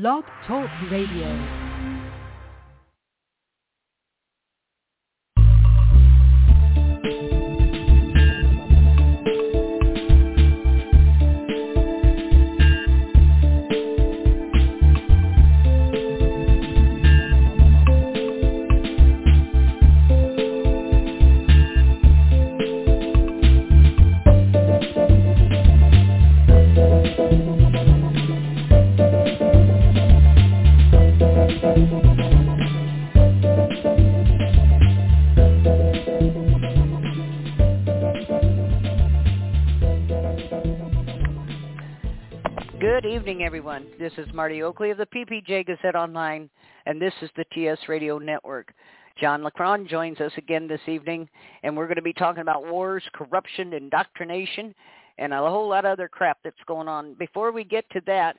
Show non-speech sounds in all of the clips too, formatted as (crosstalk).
Blog Talk Radio. Everyone. This is Marti Oakley of the PPJ Gazette Online, and this is the TS Radio Network. John Leckrone joins us again this evening, and we're going to be talking about wars, corruption, indoctrination, and a whole lot of other crap that's going on. Before we get to that,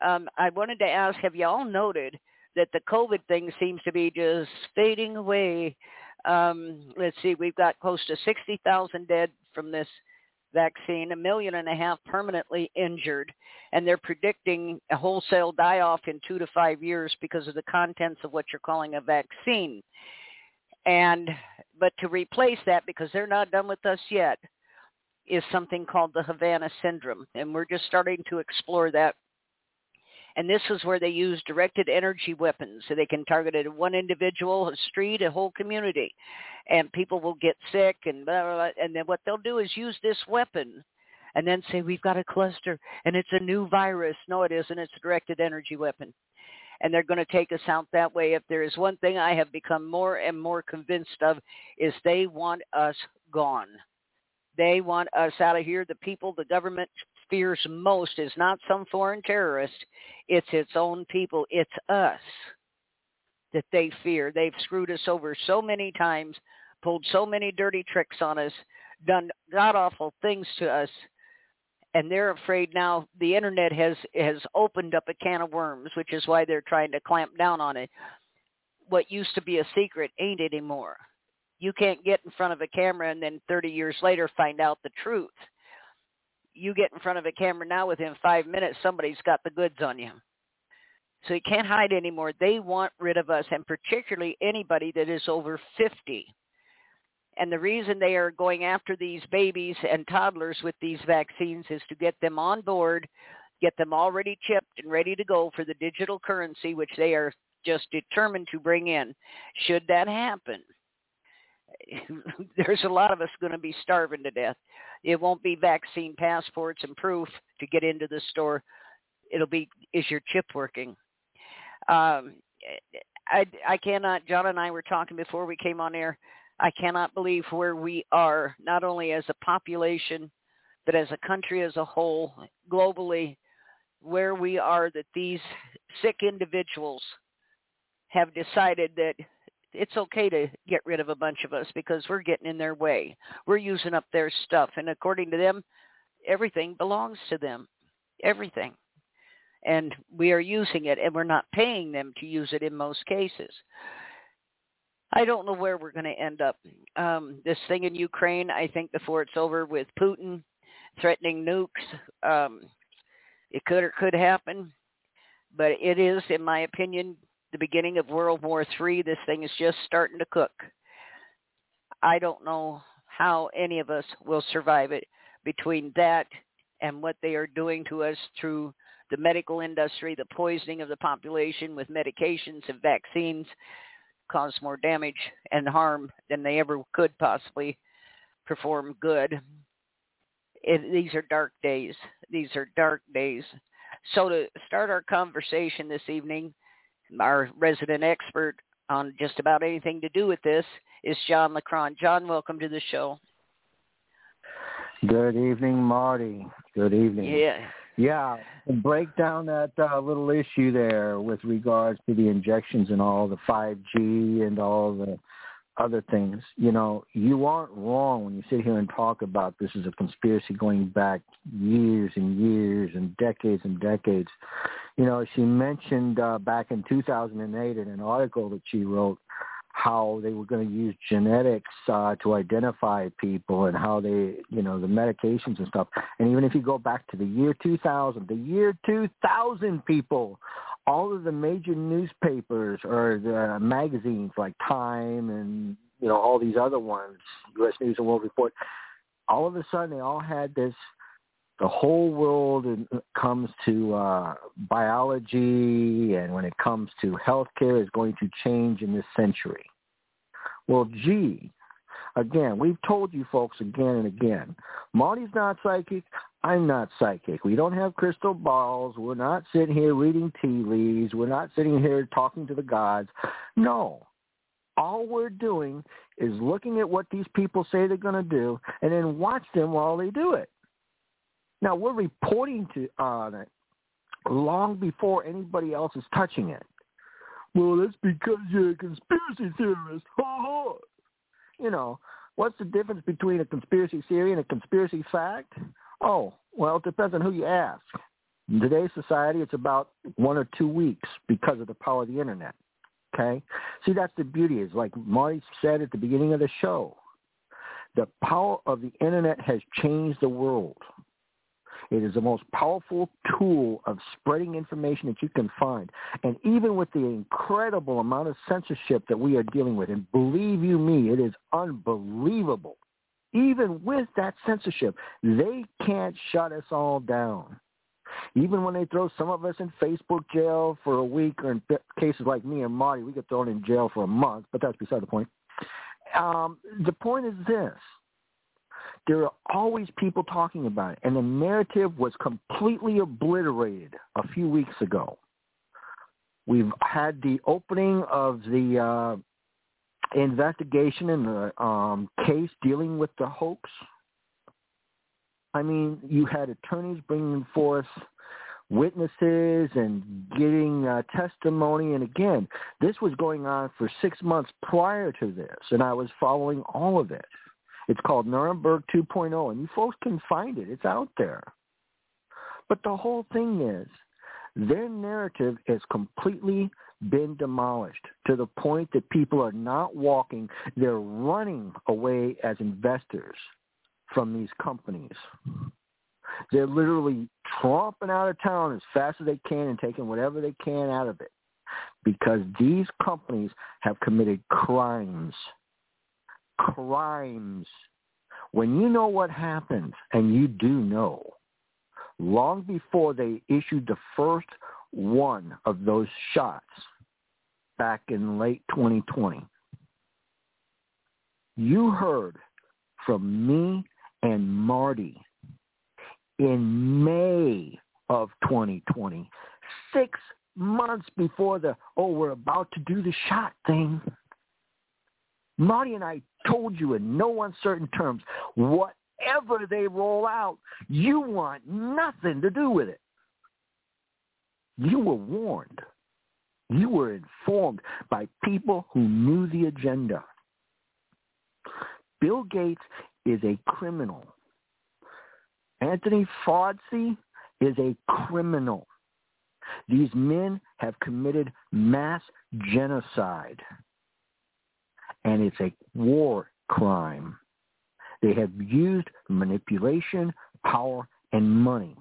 um, I wanted to ask, have you all noted that the COVID thing seems to be just fading away? Um, let's see, we've got close to 60,000 dead from this vaccine, a million and a half permanently injured, and they're predicting a wholesale die-off in two to five years because of the contents of what you're calling a vaccine. And but to replace that, because they're not done with us yet, is something called the Havana syndrome, and we're just starting to explore that. And this is where they use directed energy weapons, so they can target it at one individual, a street, a whole community, and people will get sick, and blah, blah, blah. and then what they'll do is use this weapon, and then say we've got a cluster, and it's a new virus. No, it isn't. It's a directed energy weapon and they're going to take us out that way. If there is one thing I have become more and more convinced of is they want us gone. They want us out of here. The people the government fears most is not some foreign terrorist. It's its own people. It's us that they fear. They've screwed us over so many times, pulled so many dirty tricks on us, done god awful things to us and they're afraid now the internet has has opened up a can of worms, which is why they're trying to clamp down on it. What used to be a secret ain't anymore. You can't get in front of a camera and then 30 years later find out the truth. You get in front of a camera now within five minutes, somebody's got the goods on you. So you can't hide anymore. They want rid of us, and particularly anybody that is over 50 and the reason they are going after these babies and toddlers with these vaccines is to get them on board, get them already chipped and ready to go for the digital currency, which they are just determined to bring in. Should that happen, (laughs) there's a lot of us going to be starving to death. It won't be vaccine passports and proof to get into the store. It'll be, is your chip working? Um, I, I cannot, John and I were talking before we came on air. I cannot believe where we are, not only as a population, but as a country as a whole, globally, where we are that these sick individuals have decided that it's okay to get rid of a bunch of us because we're getting in their way. We're using up their stuff. And according to them, everything belongs to them. Everything. And we are using it and we're not paying them to use it in most cases. I don't know where we're going to end up. Um, this thing in Ukraine, I think before it's over with Putin threatening nukes, um, it could or could happen. But it is, in my opinion, the beginning of World War III. This thing is just starting to cook. I don't know how any of us will survive it between that and what they are doing to us through the medical industry, the poisoning of the population with medications and vaccines cause more damage and harm than they ever could possibly perform good. It, these are dark days. These are dark days. So to start our conversation this evening, our resident expert on just about anything to do with this is John Leckrone. John, welcome to the show. Good evening, Marti. Good evening. Yeah. Yeah, break down that uh, little issue there with regards to the injections and all the 5G and all the other things. You know, you aren't wrong when you sit here and talk about this is a conspiracy going back years and years and decades and decades. You know, she mentioned uh, back in 2008 in an article that she wrote how they were going to use genetics uh, to identify people and how they, you know, the medications and stuff. And even if you go back to the year 2000, the year 2000 people, all of the major newspapers or the magazines like Time and you know all these other ones, U.S. News and World Report, all of a sudden they all had this. The whole world comes to uh, biology and when it comes to healthcare is going to change in this century. Well, gee, again, we've told you folks again and again. Marti's not psychic. I'm not psychic. We don't have crystal balls. We're not sitting here reading tea leaves. We're not sitting here talking to the gods. No. All we're doing is looking at what these people say they're going to do and then watch them while they do it. Now, we're reporting to on it long before anybody else is touching it. Well, that's because you're a conspiracy theorist. Ha ha. You know, what's the difference between a conspiracy theory and a conspiracy fact? Oh, well, it depends on who you ask. In today's society, it's about one or two weeks because of the power of the internet. Okay? See, that's the beauty. Is like Marti said at the beginning of the show, the power of the internet has changed the world. It is the most powerful tool of spreading information that you can find. And even with the incredible amount of censorship that we are dealing with, and believe you me, it is unbelievable. Even with that censorship, they can't shut us all down. Even when they throw some of us in Facebook jail for a week, or in cases like me and Marti, we get thrown in jail for a month, but that's beside the point. Um, the point is this there are always people talking about it. And the narrative was completely obliterated a few weeks ago. We've had the opening of the uh, investigation in the um, case dealing with the hoax. I mean, you had attorneys bringing forth witnesses and getting uh, testimony. And again, this was going on for six months prior to this, and I was following all of it. It's called Nuremberg 2.0, and you folks can find it. It's out there. But the whole thing is, their narrative has completely been demolished to the point that people are not walking, they're running away as investors from these companies. They're literally tromping out of town as fast as they can and taking whatever they can out of it because these companies have committed crimes crimes. When you know what happens, and you do know, long before they issued the first one of those shots back in late 2020, you heard from me and Marti in May of 2020, six months before the, oh, we're about to do the shot thing. Marti and I told you in no uncertain terms, whatever they roll out, you want nothing to do with it. You were warned. You were informed by people who knew the agenda. Bill Gates is a criminal. Anthony Fauci is a criminal. These men have committed mass genocide and it's a war crime. They have used manipulation, power, and money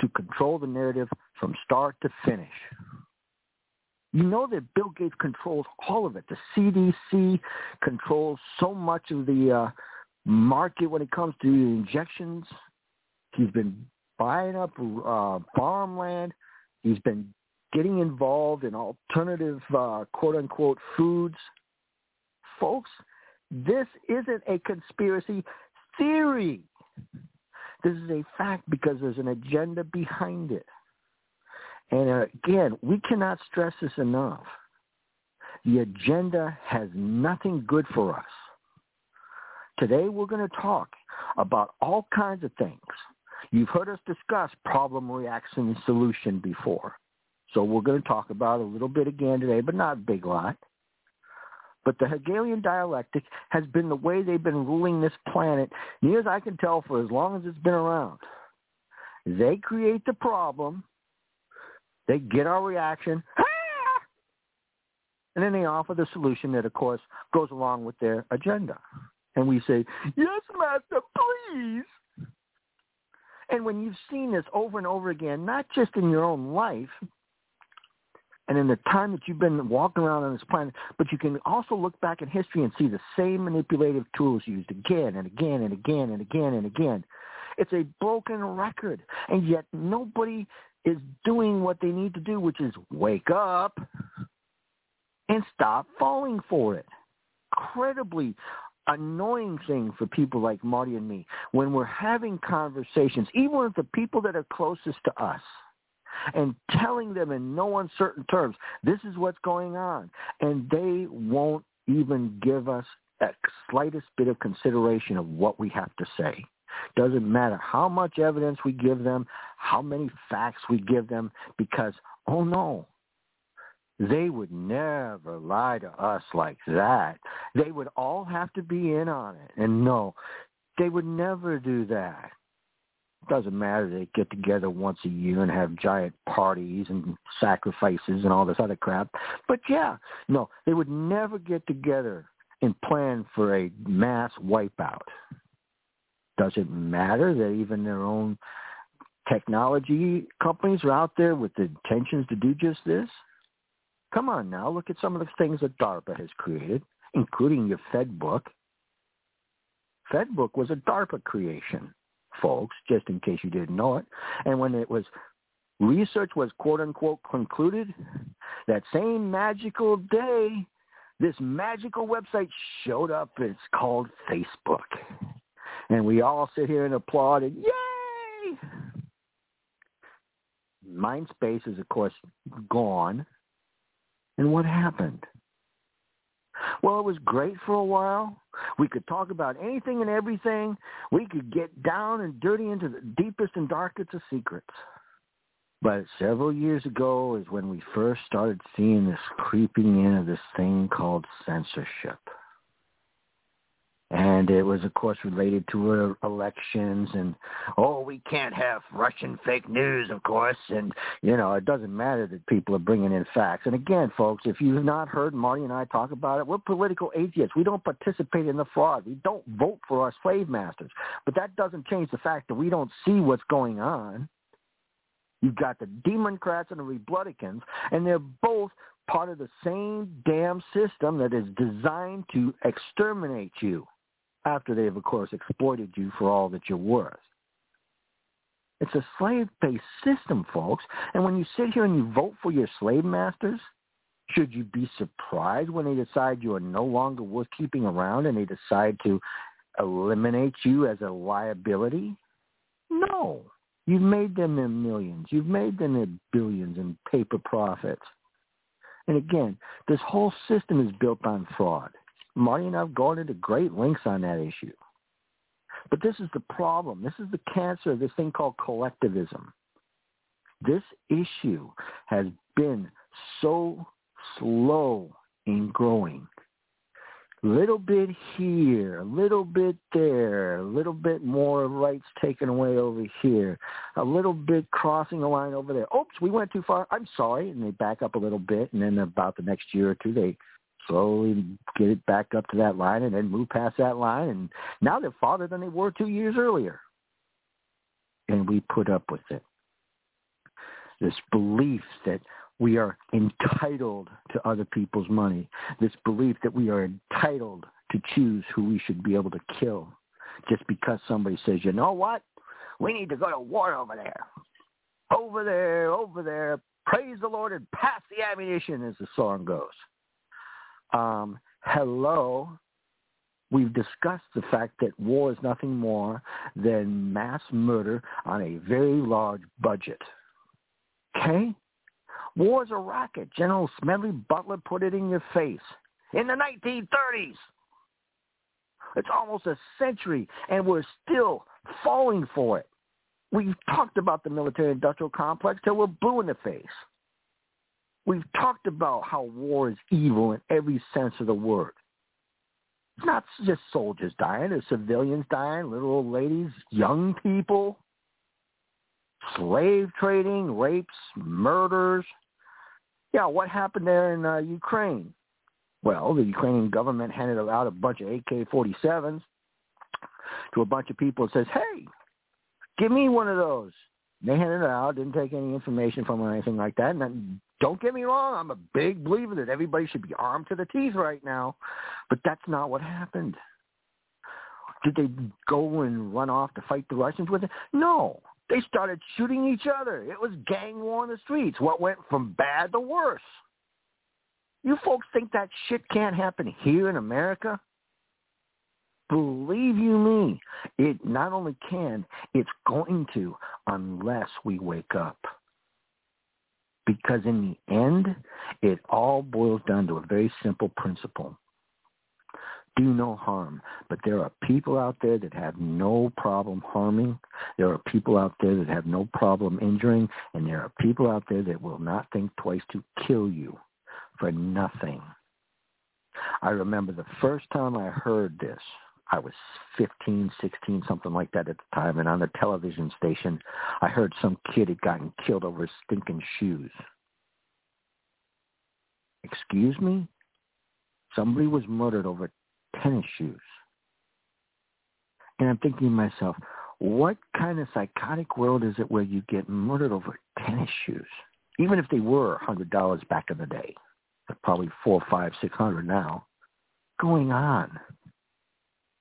to control the narrative from start to finish. You know that Bill Gates controls all of it. The CDC controls so much of the uh, market when it comes to injections. He's been buying up uh, farmland. He's been getting involved in alternative uh, quote-unquote foods folks, this isn't a conspiracy theory. This is a fact because there's an agenda behind it. And uh, again, we cannot stress this enough. The agenda has nothing good for us. Today we're going to talk about all kinds of things. You've heard us discuss problem, reaction, and solution before. So we're going to talk about a little bit again today, but not a big lot. But the Hegelian dialectic has been the way they've been ruling this planet, near as I can tell, for as long as it's been around. They create the problem. They get our reaction. (laughs) And then they offer the solution that, of course, goes along with their agenda. And we say, yes, master, please. And when you've seen this over and over again, not just in your own life, and in the time that you've been walking around on this planet, but you can also look back in history and see the same manipulative tools used again and again and again and again and again. It's a broken record, and yet nobody is doing what they need to do, which is wake up and stop falling for it. Incredibly annoying thing for people like Marti and me when we're having conversations, even with the people that are closest to us, and telling them in no uncertain terms, this is what's going on. And they won't even give us a slightest bit of consideration of what we have to say. Doesn't matter how much evidence we give them, how many facts we give them, because, oh no, they would never lie to us like that. They would all have to be in on it. And no, they would never do that. Doesn't matter. They get together once a year and have giant parties and sacrifices and all this other crap. But yeah, no, they would never get together and plan for a mass wipeout. Doesn't matter that even their own technology companies are out there with the intentions to do just this. Come on now, look at some of the things that DARPA has created, including your FedBook. FedBook was a DARPA creation folks, just in case you didn't know it. And when it was research was quote unquote concluded, that same magical day, this magical website showed up. It's called Facebook. And we all sit here and applaud and yay! Mindspace is of course gone. And what happened? Well, it was great for a while. We could talk about anything and everything. We could get down and dirty into the deepest and darkest of secrets. But several years ago is when we first started seeing this creeping in of this thing called censorship and it was of course related to elections and oh we can't have russian fake news of course. And you know it doesn't matter that people are bringing in facts. And again folks if you've not heard marty and i talk about it we're political atheists. We don't participate in the fraud. We don't vote for our slave masters. But that doesn't change the fact that we don't see what's going on. You've got the Democrats and the Republicans, and they're both part of the same damn system that is designed to exterminate you after they've, of course, exploited you for all that you're worth. It's a slave-based system, folks. And when you sit here and you vote for your slave masters, should you be surprised when they decide you are no longer worth keeping around and they decide to eliminate you as a liability? No. You've made them their millions. You've made them their billions in paper profits. And again, this whole system is built on fraud. Marti and I have gone into great lengths on that issue. But this is the problem. This is the cancer of this thing called collectivism. This issue has been so slow in growing. Little bit here, a little bit there, a little bit more rights taken away over here, a little bit crossing the line over there. Oops, we went too far. I'm sorry. And they back up a little bit, and then about the next year or two, they slowly get it back up to that line and then move past that line. And now they're farther than they were two years earlier. And we put up with it. This belief that we are entitled to other people's money. This belief that we are entitled to choose who we should be able to kill just because somebody says, you know what? We need to go to war over there. Over there, over there. Praise the Lord and pass the ammunition, as the song goes um, hello, we've discussed the fact that war is nothing more than mass murder on a very large budget. Okay? War is a racket. General Smedley Butler put it in your face in the 1930s. It's almost a century, and we're still falling for it. We've talked about the military-industrial complex till we're blue in the face. We've talked about how war is evil in every sense of the word. It's not just soldiers dying, there's civilians dying, little old ladies, young people, slave trading, rapes, murders. Yeah, what happened there in uh, Ukraine? Well, the Ukrainian government handed out a bunch of AK-47s to a bunch of people and says, hey, give me one of those. They handed it out, didn't take any information from or anything like that, and then Don't get me wrong, I'm a big believer that everybody should be armed to the teeth right now, but that's not what happened. Did they go and run off to fight the Russians with it? No. They started shooting each other. It was gang war in the streets. What went from bad to worse? You folks think that shit can't happen here in America? Believe you me, it not only can, it's going to unless we wake up. Because in the end, it all boils down to a very simple principle. Do no harm. But there are people out there that have no problem harming. There are people out there that have no problem injuring. And there are people out there that will not think twice to kill you for nothing. I remember the first time I heard this, I was 15, 16, something like that at the time, and on the television station, I heard some kid had gotten killed over his stinking shoes. Excuse me? Somebody was murdered over tennis shoes. And I'm thinking to myself, what kind of psychotic world is it where you get murdered over tennis shoes? Even if they were a hundred dollars back in the day. Probably four, five, six hundred now. Going on.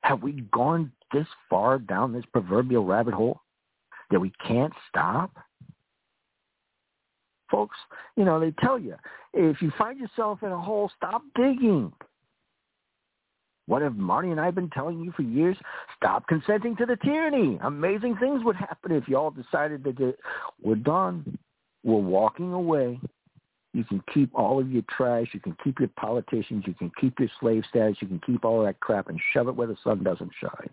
Have we gone this far down this proverbial rabbit hole that we can't stop? Folks, you know, they tell you, if you find yourself in a hole, stop digging. What have Marti and I been telling you for years? Stop consenting to the tyranny. Amazing things would happen if you all decided that we're done. We're walking away. You can keep all of your trash. You can keep your politicians. You can keep your slave status. You can keep all that crap and shove it where the sun doesn't shine.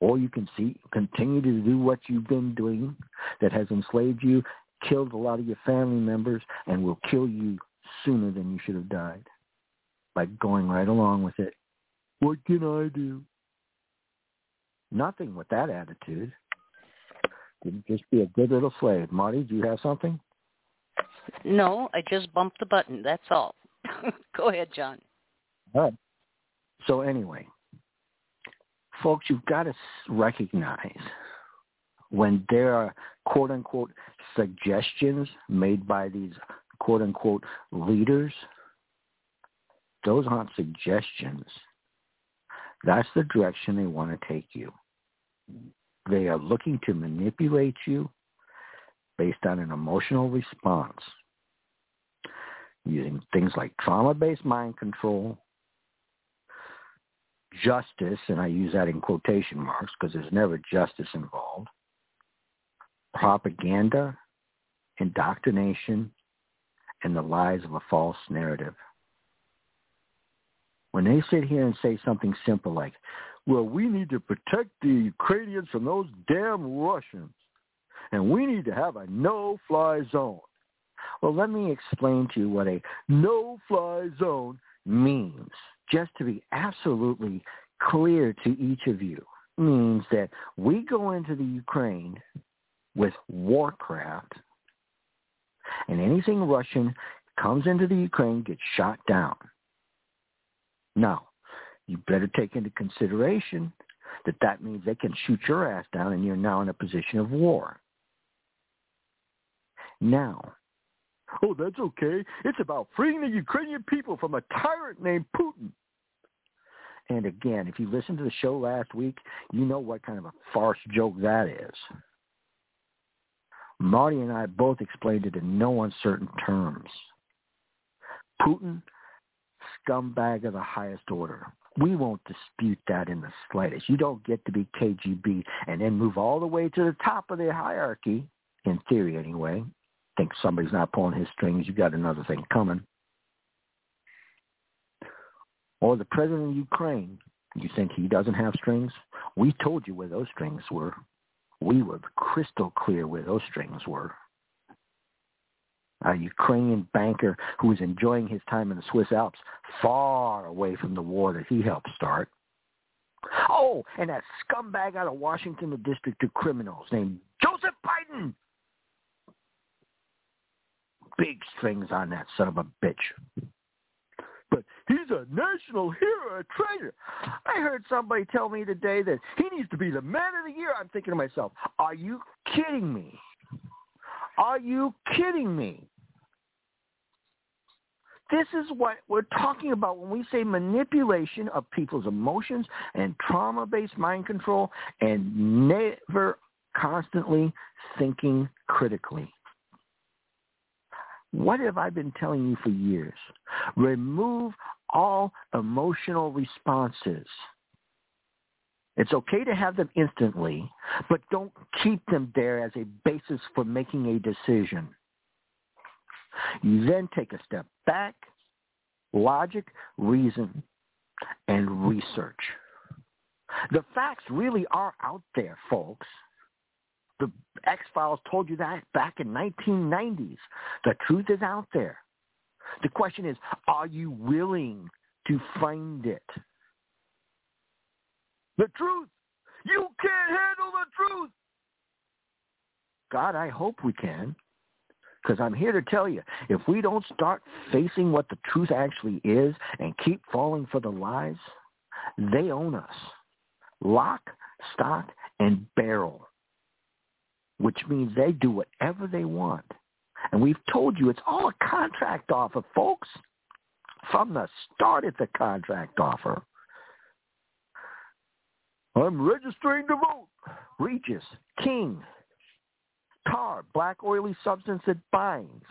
Or you can see, continue to do what you've been doing that has enslaved you, killed a lot of your family members, and will kill you sooner than you should have died by going right along with it. What can I do? Nothing with that attitude. just be a good little slave. Marti, do you have something? No, I just bumped the button. That's all. (laughs) Go ahead, John. All right. So anyway, folks, you've got to recognize when there are quote unquote suggestions made by these quote unquote leaders those aren't suggestions. That's the direction they want to take you. They are looking to manipulate you based on an emotional response using things like trauma-based mind control, justice, and I use that in quotation marks because there's never justice involved, propaganda, indoctrination, and the lies of a false narrative. When they sit here and say something simple like, well, we need to protect the Ukrainians from those damn Russians, and we need to have a no-fly zone. Well, let me explain to you what a no-fly zone means, just to be absolutely clear to each of you. means that we go into the Ukraine with warcraft, and anything Russian comes into the Ukraine gets shot down. Now, you better take into consideration that that means they can shoot your ass down and you're now in a position of war. Now, oh, that's okay. It's about freeing the Ukrainian people from a tyrant named Putin. And again, if you listened to the show last week, you know what kind of a farce joke that is. Marti and I both explained it in no uncertain terms. Putin scumbag of the highest order. We won't dispute that in the slightest. You don't get to be KGB and then move all the way to the top of the hierarchy, in theory anyway. Think somebody's not pulling his strings, you got another thing coming. Or the president of Ukraine, you think he doesn't have strings? We told you where those strings were. We were crystal clear where those strings were a Ukrainian banker who was enjoying his time in the Swiss Alps, far away from the war that he helped start. Oh, and that scumbag out of Washington, the District of Criminals, named Joseph Biden. Big strings on that son of a bitch. But he's a national hero, a traitor. I heard somebody tell me today that he needs to be the man of the year. I'm thinking to myself, are you kidding me? Are you kidding me? This is what we're talking about when we say manipulation of people's emotions and trauma-based mind control and never constantly thinking critically. What have I been telling you for years? Remove all emotional responses. It's okay to have them instantly, but don't keep them there as a basis for making a decision. You then take a step back, logic, reason, and research. The facts really are out there, folks. The X-Files told you that back in 1990s. The truth is out there. The question is, are you willing to find it? The truth. You can't handle the truth. God, I hope we can. Because I'm here to tell you, if we don't start facing what the truth actually is and keep falling for the lies, they own us. Lock, stock, and barrel which means they do whatever they want. And we've told you it's all a contract offer, folks. From the start, it's a contract offer. I'm registering to vote. Regis, King, tar, black oily substance that binds.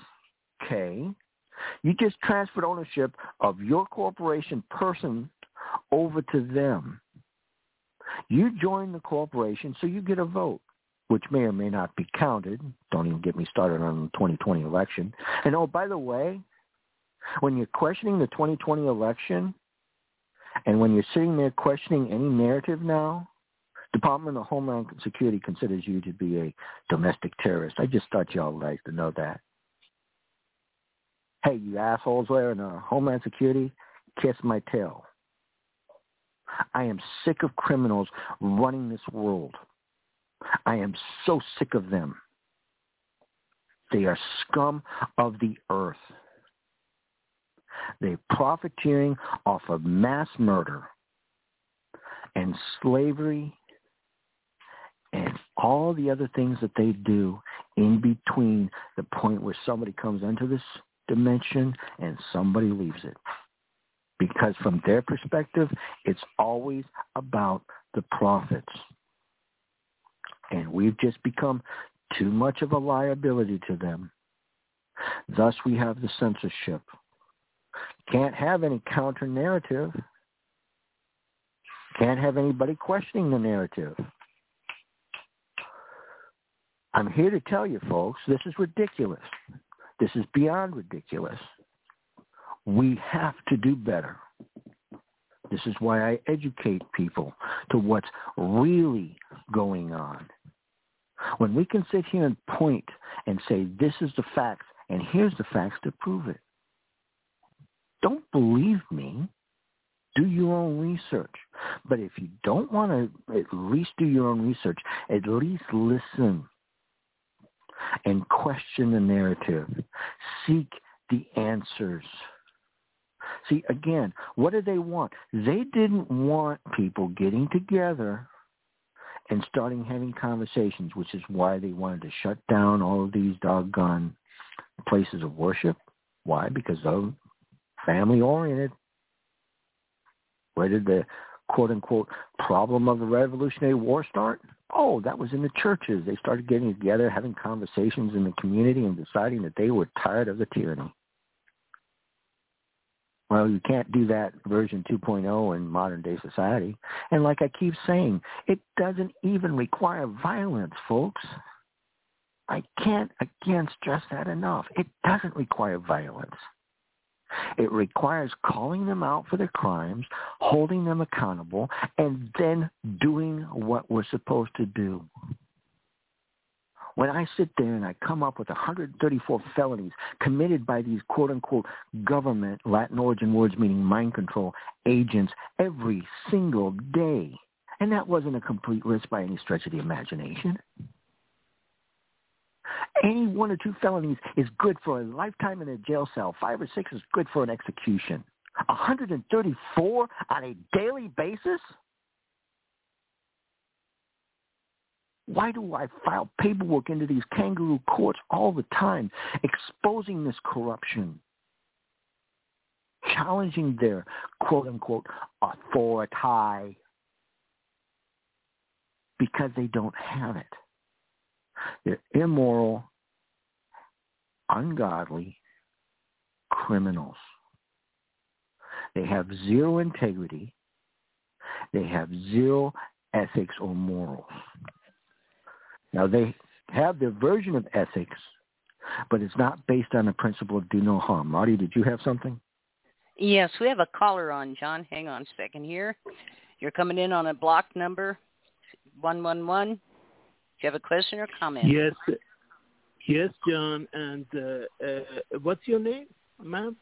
K. You just transferred ownership of your corporation person over to them. You join the corporation, so you get a vote which may or may not be counted. Don't even get me started on the 2020 election. And oh, by the way, when you're questioning the 2020 election, and when you're sitting there questioning any narrative now, Department of Homeland Security considers you to be a domestic terrorist. I just thought y'all like to know that. Hey, you assholes there in uh, Homeland Security, kiss my tail. I am sick of criminals running this world. I am so sick of them. They are scum of the earth. They're profiteering off of mass murder and slavery and all the other things that they do in between the point where somebody comes into this dimension and somebody leaves it. Because from their perspective, it's always about the profits. And we've just become too much of a liability to them. Thus we have the censorship. Can't have any counter narrative. Can't have anybody questioning the narrative. I'm here to tell you folks, this is ridiculous. This is beyond ridiculous. We have to do better. This is why I educate people to what's really going on. When we can sit here and point and say, this is the facts, and here's the facts to prove it. Don't believe me. Do your own research. But if you don't want to at least do your own research, at least listen and question the narrative. Seek the answers. See, again, what did they want? They didn't want people getting together and starting having conversations, which is why they wanted to shut down all of these doggone places of worship. Why? Because they're family oriented. Where did the quote unquote problem of the Revolutionary War start? Oh, that was in the churches. They started getting together, having conversations in the community and deciding that they were tired of the tyranny. Well, you can't do that version 2.0 in modern day society. And like I keep saying, it doesn't even require violence, folks. I can't again stress that enough. It doesn't require violence. It requires calling them out for their crimes, holding them accountable, and then doing what we're supposed to do. When I sit there and I come up with 134 felonies committed by these quote-unquote government, Latin origin words meaning mind control, agents every single day, and that wasn't a complete list by any stretch of the imagination. Any one or two felonies is good for a lifetime in a jail cell. Five or six is good for an execution. 134 on a daily basis? Why do I file paperwork into these kangaroo courts all the time, exposing this corruption, challenging their quote-unquote authority because they don't have it. They're immoral, ungodly criminals. They have zero integrity. They have zero ethics or morals. Now they have their version of ethics, but it's not based on the principle of do no harm. Marti, did you have something? Yes, we have a caller on, John. Hang on a second here. You're coming in on a block number 111. Do you have a question or comment? Yes. Yes, John. And uh, uh, what's your name, ma'am?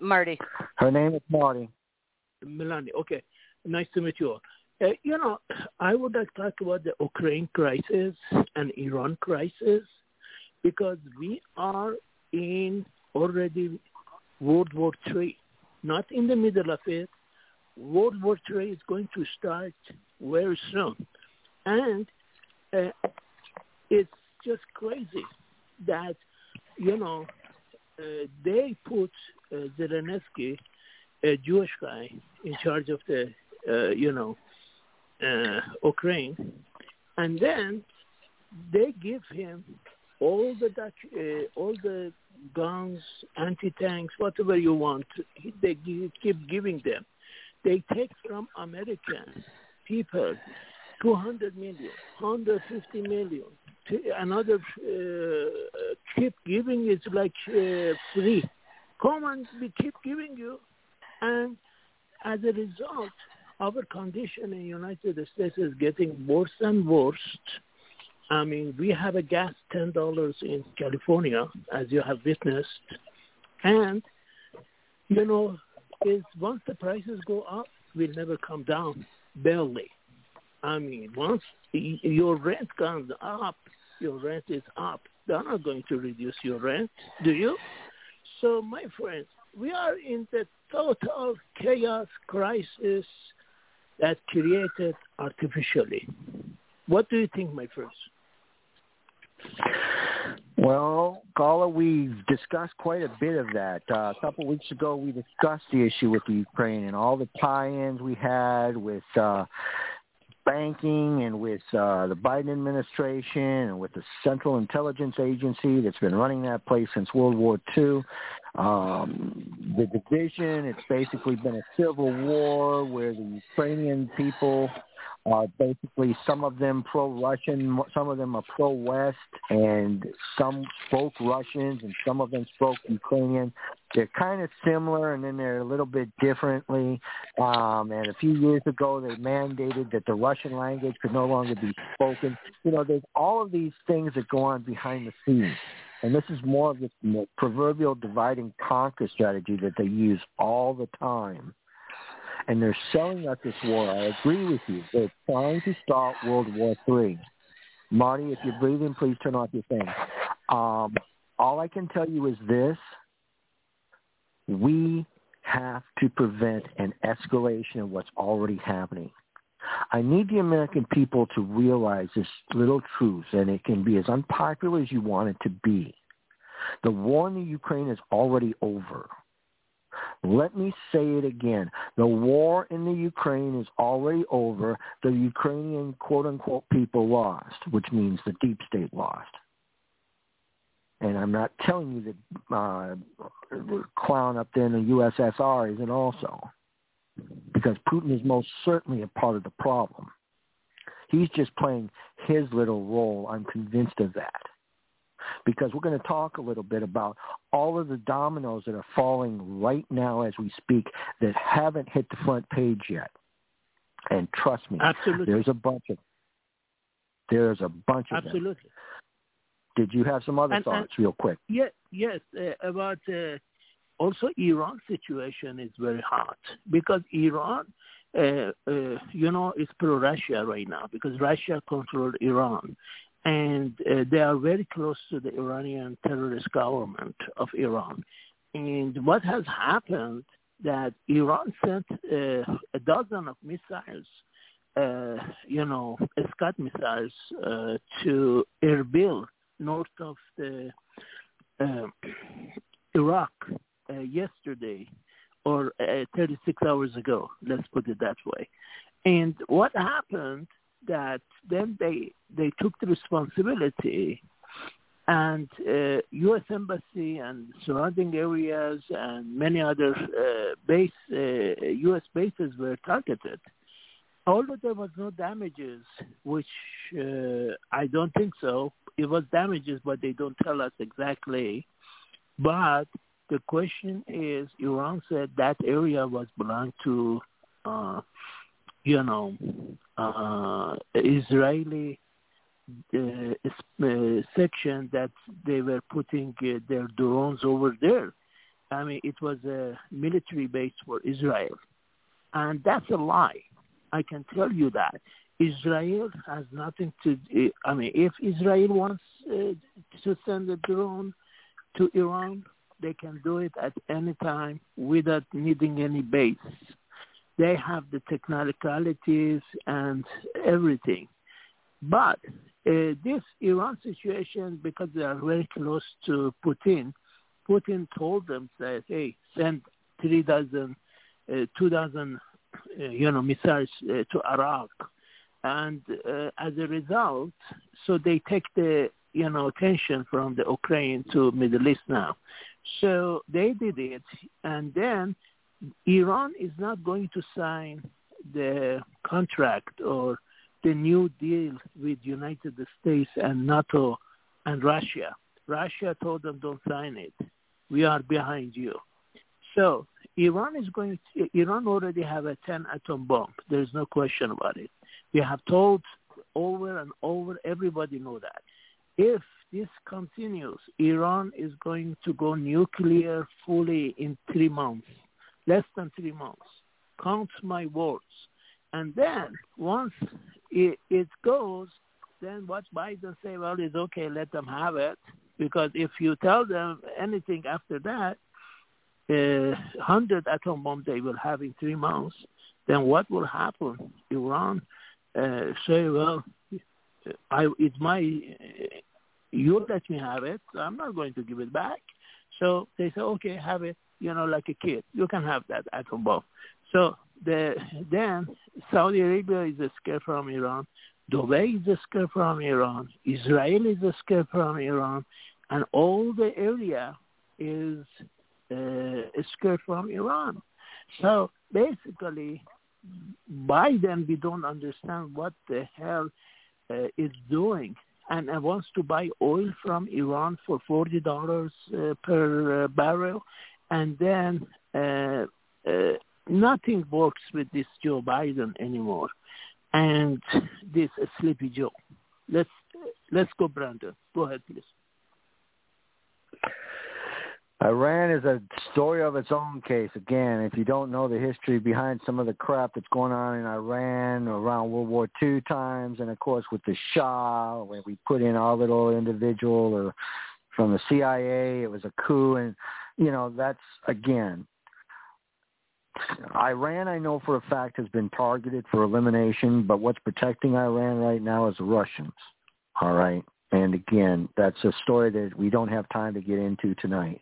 Marty. Her name is Marty. Melanie. Okay. Nice to meet you all. Uh, you know, (clears throat) I would like to talk about the Ukraine crisis and Iran crisis because we are in already World War III, not in the middle of it. World War III is going to start very soon. And uh, it's just crazy that, you know, uh, they put uh, Zelensky, a Jewish guy, in charge of the, uh, you know, uh, Ukraine, and then they give him all the Dutch, uh, all the guns, anti-tanks, whatever you want. They keep giving them. They take from American people 200 million, 150 million. Another uh, keep giving is like uh, free. Come and we keep giving you, and as a result, our condition in United States is getting worse and worse. I mean, we have a gas ten dollars in California, as you have witnessed, and you know, is once the prices go up, we'll never come down, barely. I mean, once your rent comes up, your rent is up. They're not going to reduce your rent, do you? So, my friends, we are in the total chaos crisis that created artificially. What do you think, my friends? Well, Gala, we've discussed quite a bit of that. Uh, a couple of weeks ago, we discussed the issue with the Ukraine and all the tie-ins we had with uh, banking and with uh, the Biden administration and with the Central Intelligence Agency that's been running that place since World War II. Um, the division, it's basically been a civil war where the Ukrainian people uh, basically, some of them pro-Russian, some of them are pro-West, and some spoke Russians, and some of them spoke Ukrainian. They're kind of similar, and then they're a little bit differently. Um, and a few years ago, they mandated that the Russian language could no longer be spoken. You know, there's all of these things that go on behind the scenes. And this is more of the proverbial divide and conquer strategy that they use all the time and they're selling us this war. I agree with you. They're trying to start World War Three. Marti, if you're breathing, please turn off your thing. Um, all I can tell you is this. We have to prevent an escalation of what's already happening. I need the American people to realize this little truth, and it can be as unpopular as you want it to be. The war in the Ukraine is already over. Let me say it again. The war in the Ukraine is already over. The Ukrainian quote-unquote people lost, which means the deep state lost. And I'm not telling you that uh, clown up there in the USSR isn't also, because Putin is most certainly a part of the problem. He's just playing his little role. I'm convinced of that because we're going to talk a little bit about all of the dominoes that are falling right now as we speak that haven't hit the front page yet. And trust me, Absolutely. there's a bunch of there's a bunch of Absolutely. Them. Did you have some other and, thoughts, and, real quick? Yeah, yes, uh, about uh, also Iran situation is very hot because Iran, uh, uh, you know, is pro-Russia right now because Russia controls Iran, and uh, they are very close to the Iranian terrorist government of Iran. And what has happened that Iran sent uh, a dozen of missiles uh, you know, Scud missiles uh, to Erbil, north of the uh, (clears throat) Iraq, uh, yesterday or uh, 36 hours ago. Let's put it that way. And what happened that then they they took the responsibility and uh, U.S. embassy and surrounding areas and many other uh, base uh, U.S. bases were targeted. Although there was no damages, which uh, I don't think so. It was damages, but they don't tell us exactly. But the question is, Iran said that area was belonged to, uh, you know, uh, Israeli section that they were putting uh, their drones over there. I mean, it was a military base for Israel. And that's a lie. I can tell you that. Israel has nothing to do. I mean, if Israel wants uh, to send a drone to Iran, they can do it at any time without needing any base. They have the technicalities and everything. But uh, this Iran situation, because they are very close to Putin, Putin told them that, hey, send three dozen, uh, two dozen, uh, you know, missiles uh, to Iraq. And uh, as a result, so they take the, you know, tension from the Ukraine to Middle East now. So they did it. And then Iran is not going to sign the contract or the new deal with United States and NATO and Russia. Russia told them don't sign it. We are behind you. So Iran is going to, Iran already have a 10 atom bomb. There's no question about it. We have told over and over, everybody know that. If this continues, Iran is going to go nuclear fully in three months, less than three months. Count my words. And then once it, it goes, then what Biden say, well, it's okay, let them have it. Because if you tell them anything after that, uh, 100 atom bombs they will have in three months, then what will happen? Iran uh, say, well, I, it's my, you let me have it. I'm not going to give it back. So they say, okay, have it, you know, like a kid. You can have that atom bomb. So the, then Saudi Arabia is scared from Iran. Dubai is scared from Iran. Israel is scared from Iran. And all the area is uh, scared from Iran. So basically, Biden, we don't understand what the hell uh, is doing and uh, wants to buy oil from Iran for $40 uh, per uh, barrel. And then uh, uh, nothing works with this Joe Biden anymore, and this Sleepy Joe. Let's let's go, Brandon. Go ahead, please. Iran is a story of its own case. Again, if you don't know the history behind some of the crap that's going on in Iran around World War II times, and of course with the Shah, where we put in our little individual or from the CIA, it was a coup, and you know that's again Iran, I know for a fact, has been targeted for elimination, but what's protecting Iran right now is the Russians. All right. And again, that's a story that we don't have time to get into tonight.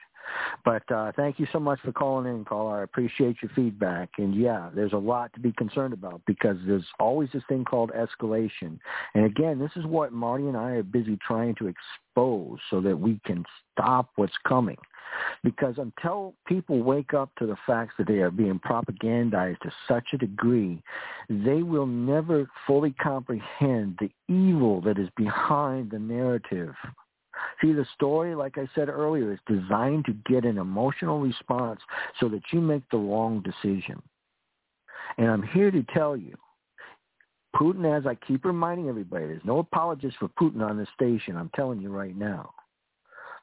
But uh, thank you so much for calling in, caller. I appreciate your feedback. And yeah, there's a lot to be concerned about because there's always this thing called escalation. And again, this is what Marti and I are busy trying to expose so that we can stop what's coming. Because until people wake up to the facts that they are being propagandized to such a degree, they will never fully comprehend the evil that is behind the narrative. See, the story, like I said earlier, is designed to get an emotional response so that you make the wrong decision. And I'm here to tell you, Putin, as I keep reminding everybody, there's no apologist for Putin on this station. I'm telling you right now.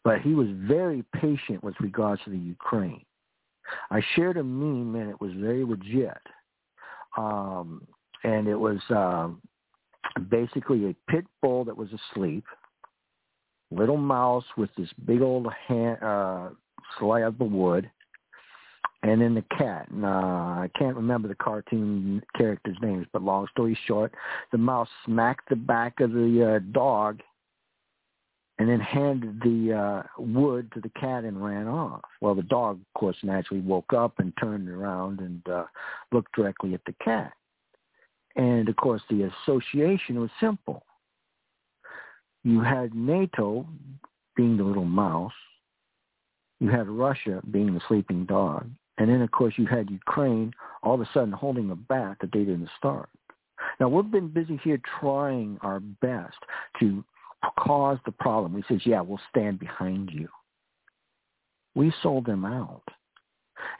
But he was very patient with regards to the Ukraine. I shared a meme, and it was very legit. Um, and it was um, basically a pit bull that was asleep, little mouse with this big old hand, uh, slab of wood, and then the cat. And, uh, I can't remember the cartoon characters' names, but long story short, the mouse smacked the back of the uh, dog and then handed the uh, wood to the cat and ran off. Well, the dog, of course, naturally woke up and turned around and uh, looked directly at the cat. And, of course, the association was simple. You had NATO being the little mouse. You had Russia being the sleeping dog. And then, of course, you had Ukraine all of a sudden holding a bat that they didn't start. Now, we've been busy here trying our best to cause the problem. We says, yeah, we'll stand behind you. We sold them out.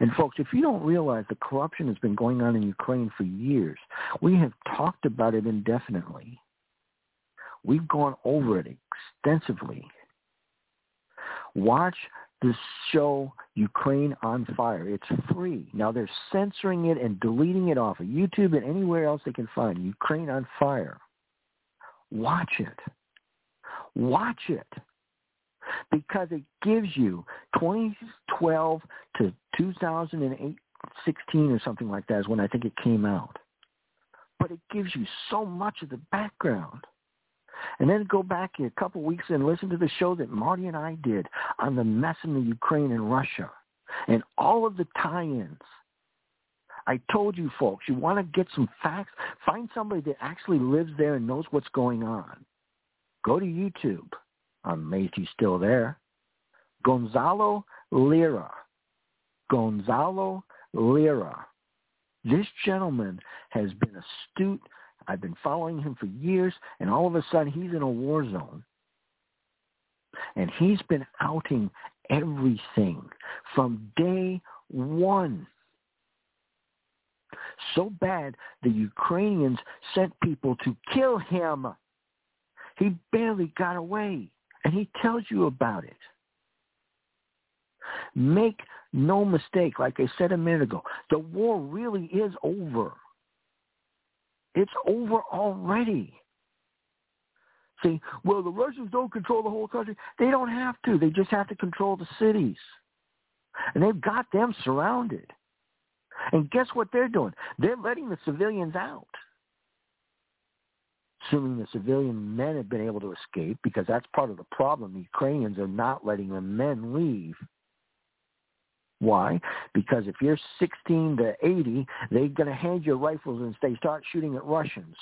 And folks, if you don't realize the corruption has been going on in Ukraine for years, we have talked about it indefinitely. We've gone over it extensively. Watch the show Ukraine on Fire. It's free. Now they're censoring it and deleting it off of YouTube and anywhere else they can find. Ukraine on Fire. Watch it. Watch it because it gives you 2012 to 2016 or something like that is when I think it came out. But it gives you so much of the background. And then go back a couple weeks and listen to the show that Marti and I did on the mess in the Ukraine and Russia and all of the tie-ins. I told you folks, you want to get some facts, find somebody that actually lives there and knows what's going on. Go to YouTube. I'm amazed he's still there. Gonzalo Lira. Gonzalo Lira. This gentleman has been astute. I've been following him for years, and all of a sudden he's in a war zone. And he's been outing everything from day one. So bad the Ukrainians sent people to kill him. He barely got away, and he tells you about it. Make no mistake, like I said a minute ago, the war really is over. It's over already. See, well, the Russians don't control the whole country. They don't have to. They just have to control the cities. And they've got them surrounded. And guess what they're doing? They're letting the civilians out assuming the civilian men have been able to escape, because that's part of the problem. The Ukrainians are not letting the men leave. Why? Because if you're 16 to 80, they're going to hand you rifles and they start shooting at Russians.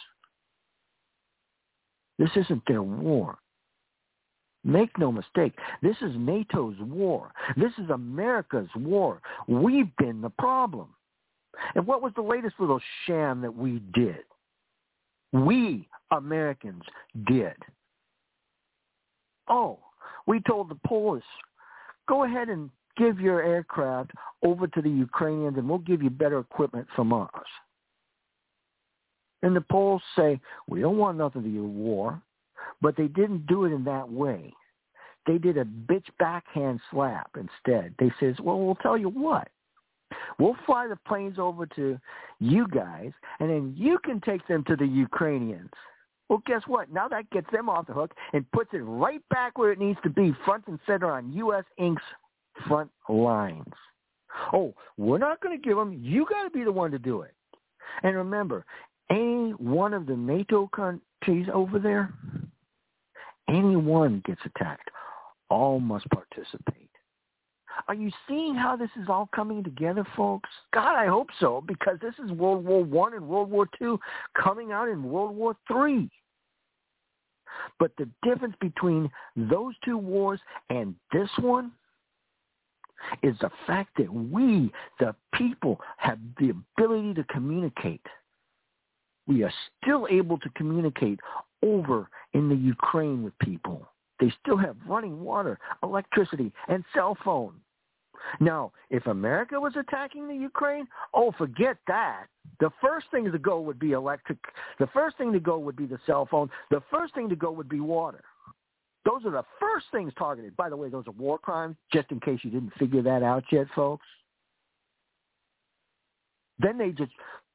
This isn't their war. Make no mistake, this is NATO's war. This is America's war. We've been the problem. And what was the latest little sham that we did? We Americans did. Oh, we told the Polish, go ahead and give your aircraft over to the Ukrainians and we'll give you better equipment from us. And the Poles say, we don't want nothing to do with war. But they didn't do it in that way. They did a bitch backhand slap instead. They says, well, we'll tell you what. We'll fly the planes over to you guys, and then you can take them to the Ukrainians. Well, guess what? Now that gets them off the hook and puts it right back where it needs to be, front and center on U.S. Inc.'s front lines. Oh, we're not going to give them. You got to be the one to do it. And remember, any one of the NATO countries over there, anyone gets attacked, all must participate. Are you seeing how this is all coming together, folks? God, I hope so, because this is World War One and World War Two coming out in World War Three. But the difference between those two wars and this one is the fact that we, the people, have the ability to communicate. We are still able to communicate over in the Ukraine with people. They still have running water, electricity, and cell phone. Now, if America was attacking the Ukraine, oh, forget that. The first thing to go would be electric. The first thing to go would be the cell phone. The first thing to go would be water. Those are the first things targeted. By the way, those are war crimes, just in case you didn't figure that out yet, folks. Then they just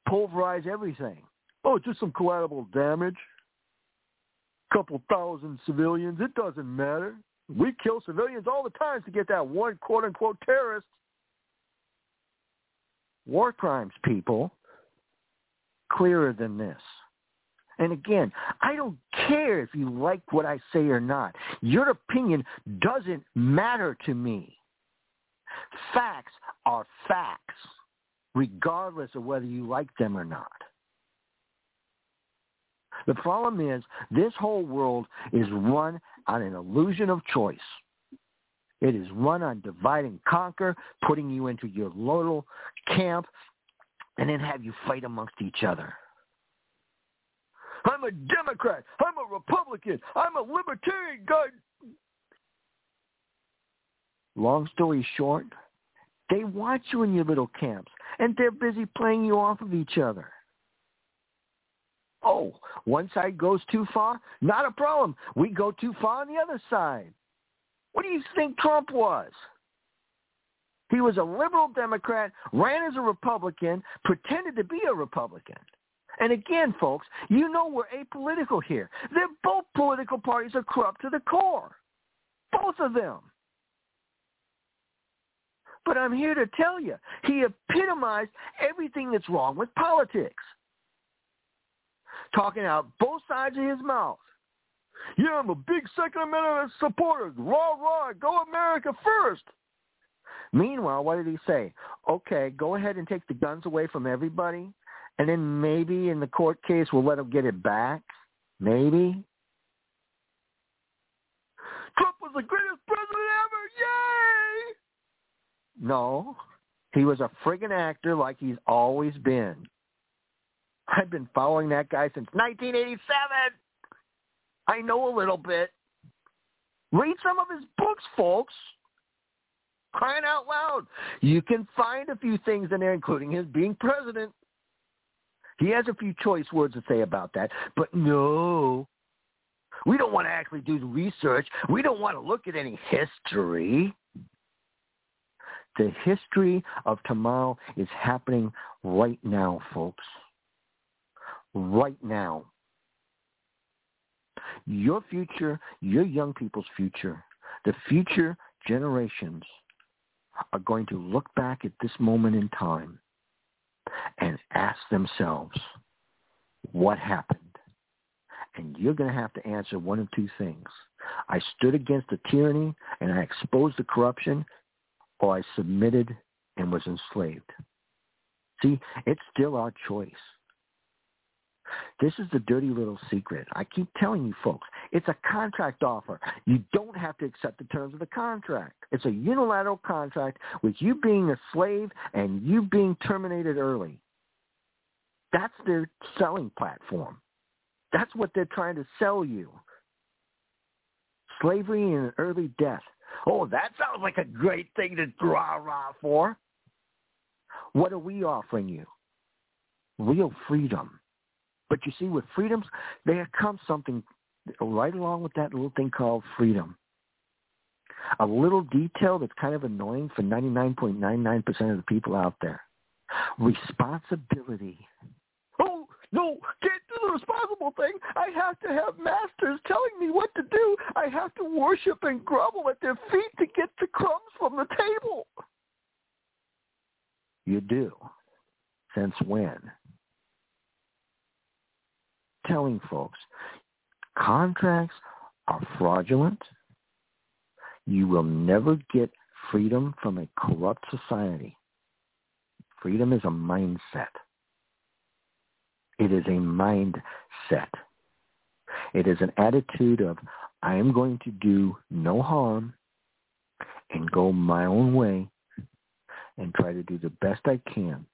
pulverize everything. Oh, just some collateral damage. Couple thousand civilians. It doesn't matter. We kill civilians all the time to get that one quote unquote terrorist. war crimes, people, clearer than this. And again, I don't care if you like what I say or not. Your opinion doesn't matter to me. Facts are facts, regardless of whether you like them or not. The problem is this whole world is run on an illusion of choice. It is run on divide and conquer, putting you into your little camp, and then have you fight amongst each other. I'm a Democrat. I'm a Republican. I'm a libertarian guy. Long story short, they want you in your little camps, and they're busy playing you off of each other. Oh, one side goes too far? Not a problem. We go too far on the other side. What do you think Trump was? He was a liberal Democrat, ran as a Republican, pretended to be a Republican. And again, folks, you know we're apolitical here. They're both political parties are corrupt to the core. Both of them. But I'm here to tell you, he epitomized everything that's wrong with politics. Talking out both sides of his mouth. Yeah, I'm a big Second Amendment supporter. Rah, rah, go America first. Meanwhile, what did he say? Okay, go ahead and take the guns away from everybody and then maybe in the court case we'll let him get it back. Maybe. Trump was the greatest president ever. Yay! No, he was a friggin' actor like he's always been. I've been following that guy since 1987. I know a little bit. Read some of his books, folks. Crying out loud. You can find a few things in there, including his being president. He has a few choice words to say about that, but no. We don't want to actually do the research. We don't want to look at any history. The history of tomorrow is happening right now, folks. Right now. Your future, your young people's future, the future generations are going to look back at this moment in time and ask themselves, what happened? And you're going to have to answer one of two things. I stood against the tyranny and I exposed the corruption, or I submitted and was enslaved. See, it's still our choice. This is the dirty little secret. I keep telling you folks, it's a contract offer. You don't have to accept the terms of the contract. It's a unilateral contract with you being a slave and you being terminated early. That's their selling platform. That's what they're trying to sell you. Slavery and early death. Oh, that sounds like a great thing to rah rah for. What are we offering you? Real freedom. But you see, with freedoms, there comes something right along with that little thing called freedom. A little detail that's kind of annoying for 99.99% of the people out there. Responsibility. Oh, no, can't do the responsible thing. I have to have masters telling me what to do. I have to worship and grovel at their feet to get the crumbs from the table. You do. Since when? Telling folks contracts are fraudulent. You will never get freedom from a corrupt society. Freedom is a mindset. It is a mindset. It is an attitude of, I am going to do no harm and go my own way and try to do the best I can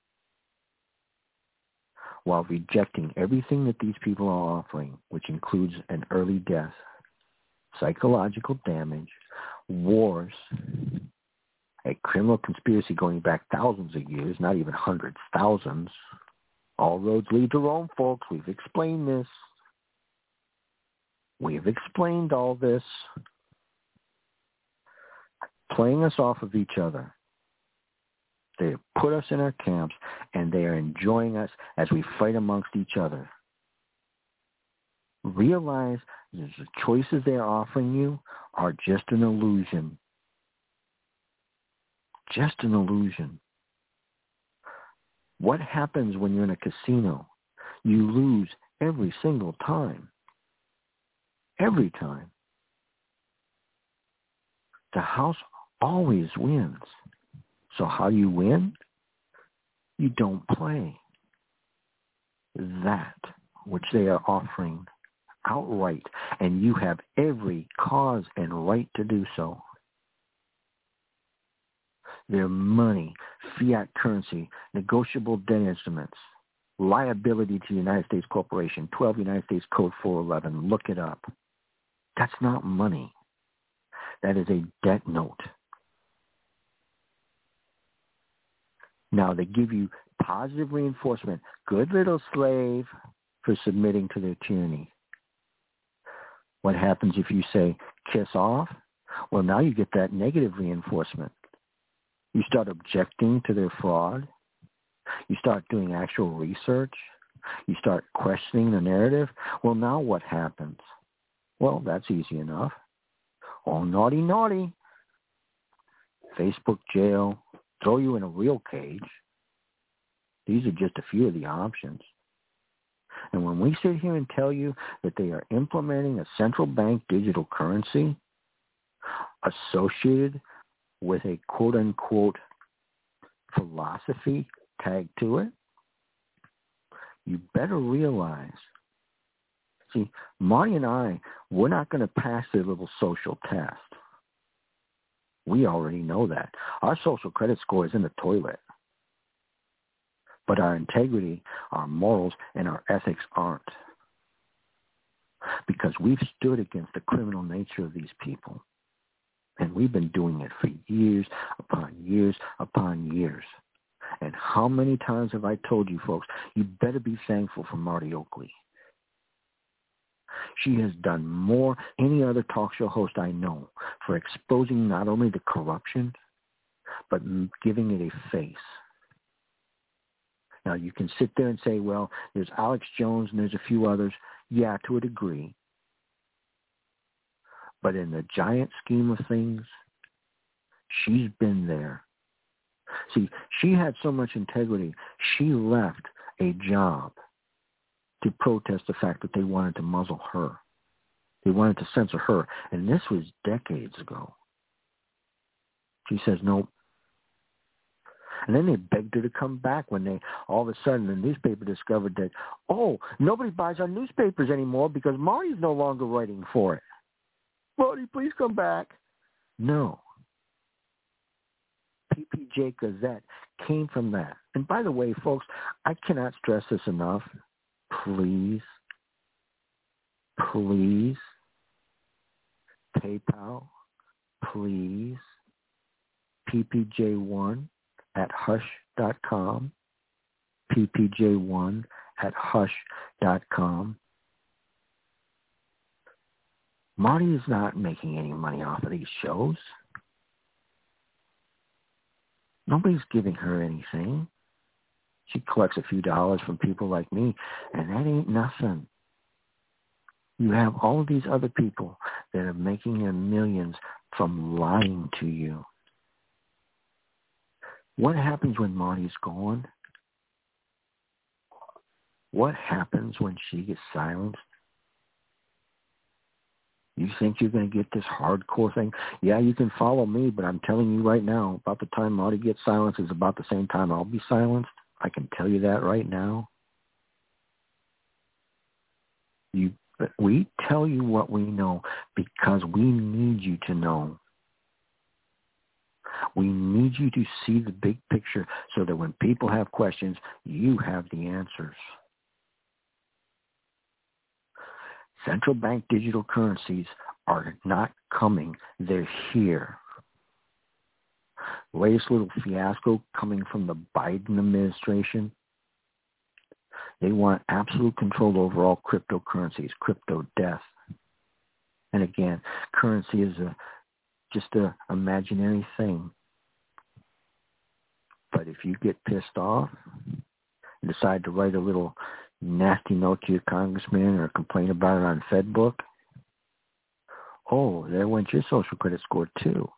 while rejecting everything that these people are offering, which includes an early death, psychological damage, wars, a criminal conspiracy going back thousands of years, not even hundreds, thousands. All roads lead to Rome, folks. We've explained this. We've explained all this. Playing us off of each other. They have put us in our camps, and they are enjoying us as we fight amongst each other. Realize that the choices they are offering you are just an illusion. Just an illusion. What happens when you're in a casino? You lose every single time. Every time. The house always wins. So how you win? You don't play. That which they are offering outright, and you have every cause and right to do so. Their money, fiat currency, negotiable debt instruments, liability to the United States Corporation, 12 United States Code 411. Look it up. That's not money. That is a debt note. Now they give you positive reinforcement. Good little slave for submitting to their tyranny. What happens if you say kiss off? Well, now you get that negative reinforcement. You start objecting to their fraud. You start doing actual research. You start questioning the narrative. Well, now what happens? Well, that's easy enough. Oh, naughty, naughty. Facebook jail, throw you in a real cage. These are just a few of the options. And when we sit here and tell you that they are implementing a central bank digital currency associated with a quote unquote philosophy tagged to it, you better realize. See, Marti and I, we're not going to pass their little social test. We already know that. Our social credit score is in the toilet. But our integrity, our morals, and our ethics aren't. Because we've stood against the criminal nature of these people. And we've been doing it for years upon years upon years. And how many times have I told you folks, you better be thankful for Marti Oakley. She has done more any other talk show host I know for exposing not only the corruption, but giving it a face. Now you can sit there and say, well, there's Alex Jones and there's a few others. Yeah, to a degree. But in the giant scheme of things, she's been there. See, she had so much integrity, she left a job to protest the fact that they wanted to muzzle her. They wanted to censor her. And this was decades ago. She says, nope, and then they begged her to come back when they all of a sudden the newspaper discovered that, oh, nobody buys our newspapers anymore because Marti's no longer writing for it. Marti, please come back. No. PPJ Gazette came from that. And by the way, folks, I cannot stress this enough. Please, please, PayPal, please, PPJ1, at hush.com, ppj1 at hush.com. Marti is not making any money off of these shows. Nobody's giving her anything. She collects a few dollars from people like me, and that ain't nothing. You have all of these other people that are making their millions from lying to you. What happens when Marti's gone? What happens when she gets silenced? You think you're going to get this hardcore thing? Yeah, you can follow me, but I'm telling you right now, about the time Marti gets silenced is about the same time I'll be silenced. I can tell you that right now. You, we tell you what we know because we need you to know. We need you to see the big picture so that when people have questions, you have the answers. Central bank digital currencies are not coming. They're here. Latest little fiasco coming from the Biden administration. They want absolute control over all cryptocurrencies, crypto death. And again, currency is a just an imaginary thing. But if you get pissed off and decide to write a little nasty note to your congressman or complain about it on FedBook, oh, there went your social credit score too.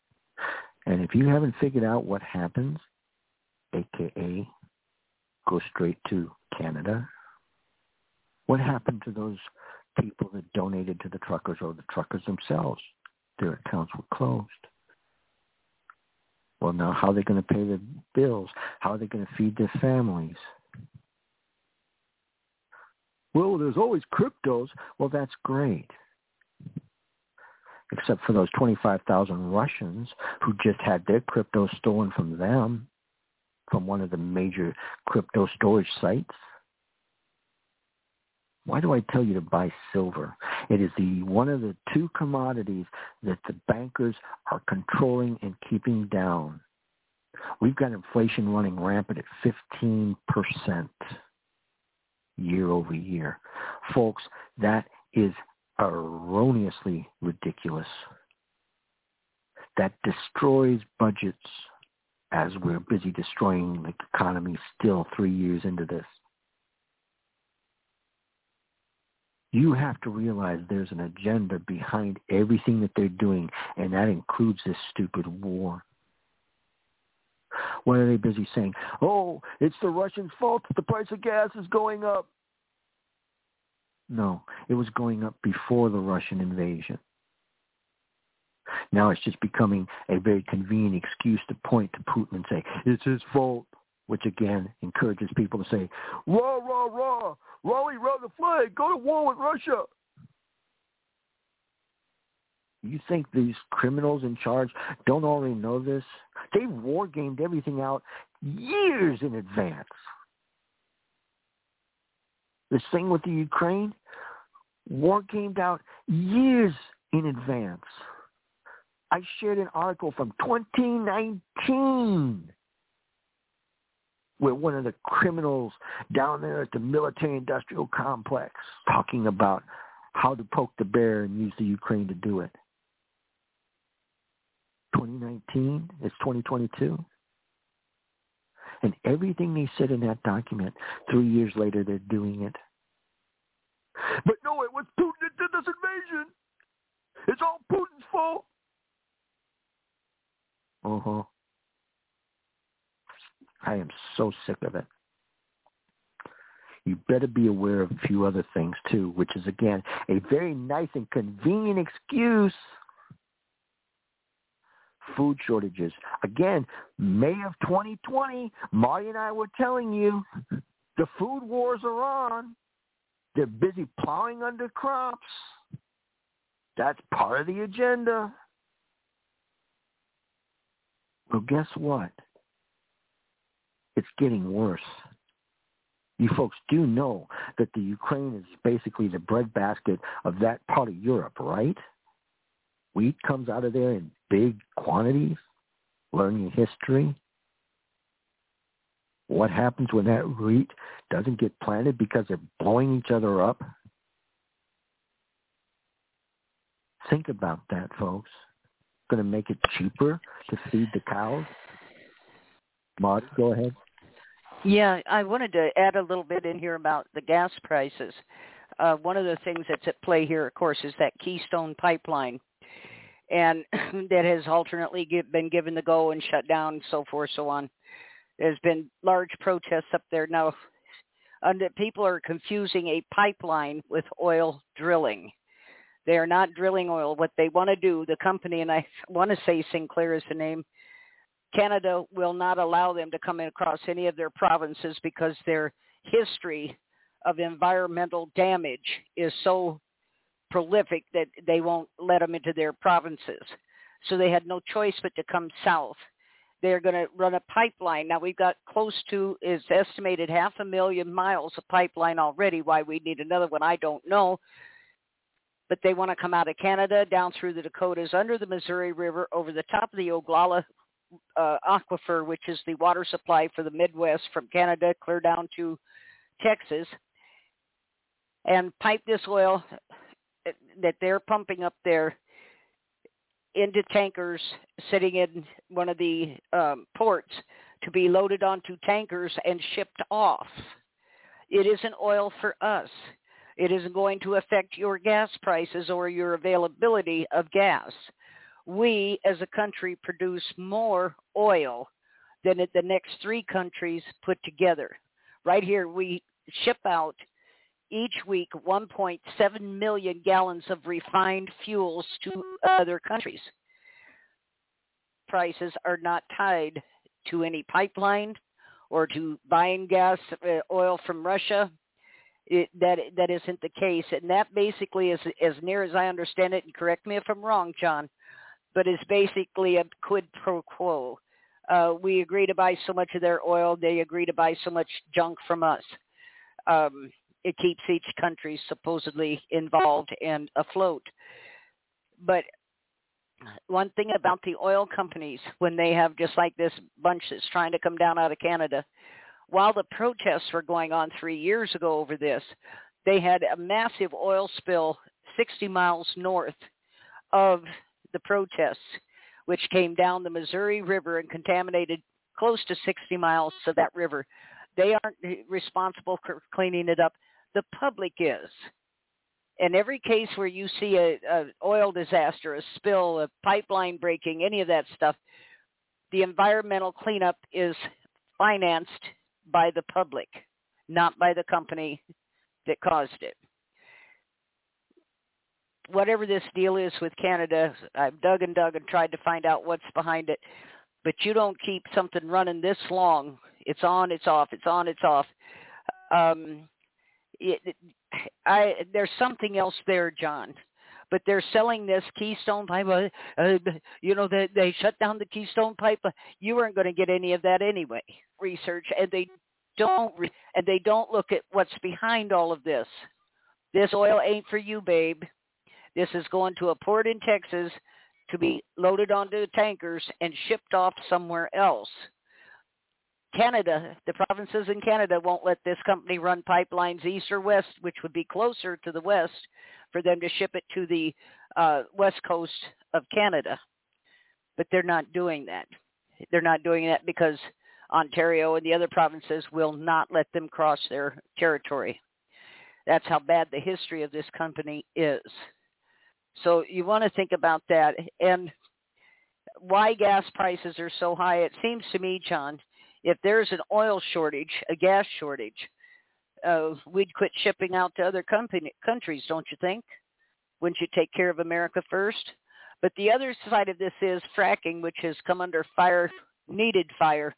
And if you haven't figured out what happens, aka go straight to Canada. What happened to those people that donated to the truckers or the truckers themselves? Their accounts were closed. Well, now how are they going to pay the bills? How are they going to feed their families? Well, there's always cryptos. Well, that's great. Except for those 25,000 Russians who just had their crypto stolen from them, from one of the major crypto storage sites. Why do I tell you to buy silver? It is the one of the two commodities that the bankers are controlling and keeping down. We've got inflation running rampant at 15% year over year. Folks, that is erroneously ridiculous. That destroys budgets as we're busy destroying the economy still three years into this. You have to realize there's an agenda behind everything that they're doing, and that includes this stupid war. What are they busy saying? Oh, it's the Russians' fault that the price of gas is going up. No, it was going up before the Russian invasion. Now it's just becoming a very convenient excuse to point to Putin and say, it's his fault, which again encourages people to say, rah, rah, rah, rally round the flag, go to war with Russia. You think these criminals in charge don't already know this? They've war gamed everything out years in advance. This thing with the Ukraine, war gamed out years in advance. I shared an article from 2019 where one of the criminals down there at the military industrial complex talking about how to poke the bear and use the Ukraine to do it. 2019, it's 2022. And everything they said in that document, three years later, they're doing it. But no, it was Putin that did this invasion. It's all Putin's fault. Uh-huh. I am so sick of it. You better be aware of a few other things too, which is again a very nice and convenient excuse. Food shortages. Again, May of 2020, Marti and I were telling you the food wars are on. They're busy plowing under crops. That's part of the agenda. Well, guess what? It's getting worse. You folks do know that the Ukraine is basically the breadbasket of that part of Europe, right? Wheat comes out of there in big quantities. Learning history. What happens when that wheat doesn't get planted because they're blowing each other up? Think about that, folks. Going to make it cheaper to feed the cows? Marti, go ahead. Yeah, I wanted to add a little bit in here about the gas prices. Uh, one of the things that's at play here, of course, is that Keystone pipeline, and (clears throat) that has alternately been given the go and shut down, so forth, so on. There's been large protests up there now. And people are confusing a pipeline with oil drilling. They are not drilling oil. What they want to do, the company, and I (laughs) want to say Sinclair is the name, Canada will not allow them to come across any of their provinces because their history of environmental damage is so prolific that they won't let them into their provinces. So they had no choice but to come south. They're going to run a pipeline. Now we've got close to is estimated half a million miles of pipeline already. Why we need another one, I don't know. But they want to come out of Canada, down through the Dakotas, under the Missouri River, over the top of the Ogallala uh, aquifer, which is the water supply for the Midwest from Canada clear down to Texas, and pipe this oil that they're pumping up there into tankers sitting in one of the um, ports to be loaded onto tankers and shipped off. It isn't oil for us. It isn't going to affect your gas prices or your availability of gas we as a country produce more oil than the next three countries put together. Right here, we ship out each week 1.7 million gallons of refined fuels to other countries. Prices are not tied to any pipeline or to buying gas uh, oil from Russia. It, that that isn't the case, and that basically is, as near as I understand it. And correct me if I'm wrong, John, but is basically a quid pro quo. Uh, we agree to buy so much of their oil; they agree to buy so much junk from us. Um, it keeps each country supposedly involved and afloat. But one thing about the oil companies when they have just like this bunch that's trying to come down out of Canada, while the protests were going on three years ago over this, they had a massive oil spill 60 miles north of the protests, which came down the Missouri River and contaminated close to 60 miles of that river. They aren't responsible for cleaning it up. The public is in every case where you see a, a oil disaster, a spill, a pipeline breaking, any of that stuff, the environmental cleanup is financed by the public, not by the company that caused it. Whatever this deal is with Canada, I've dug and dug and tried to find out what's behind it. But you don't keep something running this long. It's on, it's off, it's on, it's off. Um, it, (sighs) I there's something else there, John. But they're selling this Keystone pipe. Uh, uh you know, they they shut down the Keystone pipe. You weren't going to get any of that anyway. Research, and they don't and they don't look at what's behind all of this. This oil ain't for you, babe. This is going to a port in Texas to be loaded onto tankers and shipped off somewhere else. Canada, the provinces in Canada won't let this company run pipelines east or west, which would be closer to the west, for them to ship it to the uh, west coast of Canada. But they're not doing that. They're not doing that because Ontario and the other provinces will not let them cross their territory. That's how bad the history of this company is. So you want to think about that. And why gas prices are so high, it seems to me, John, if there's an oil shortage, a gas shortage, uh, we'd quit shipping out to other company, countries, don't you think? Wouldn't you take care of America first? But the other side of this is fracking, which has come under fire, needed fire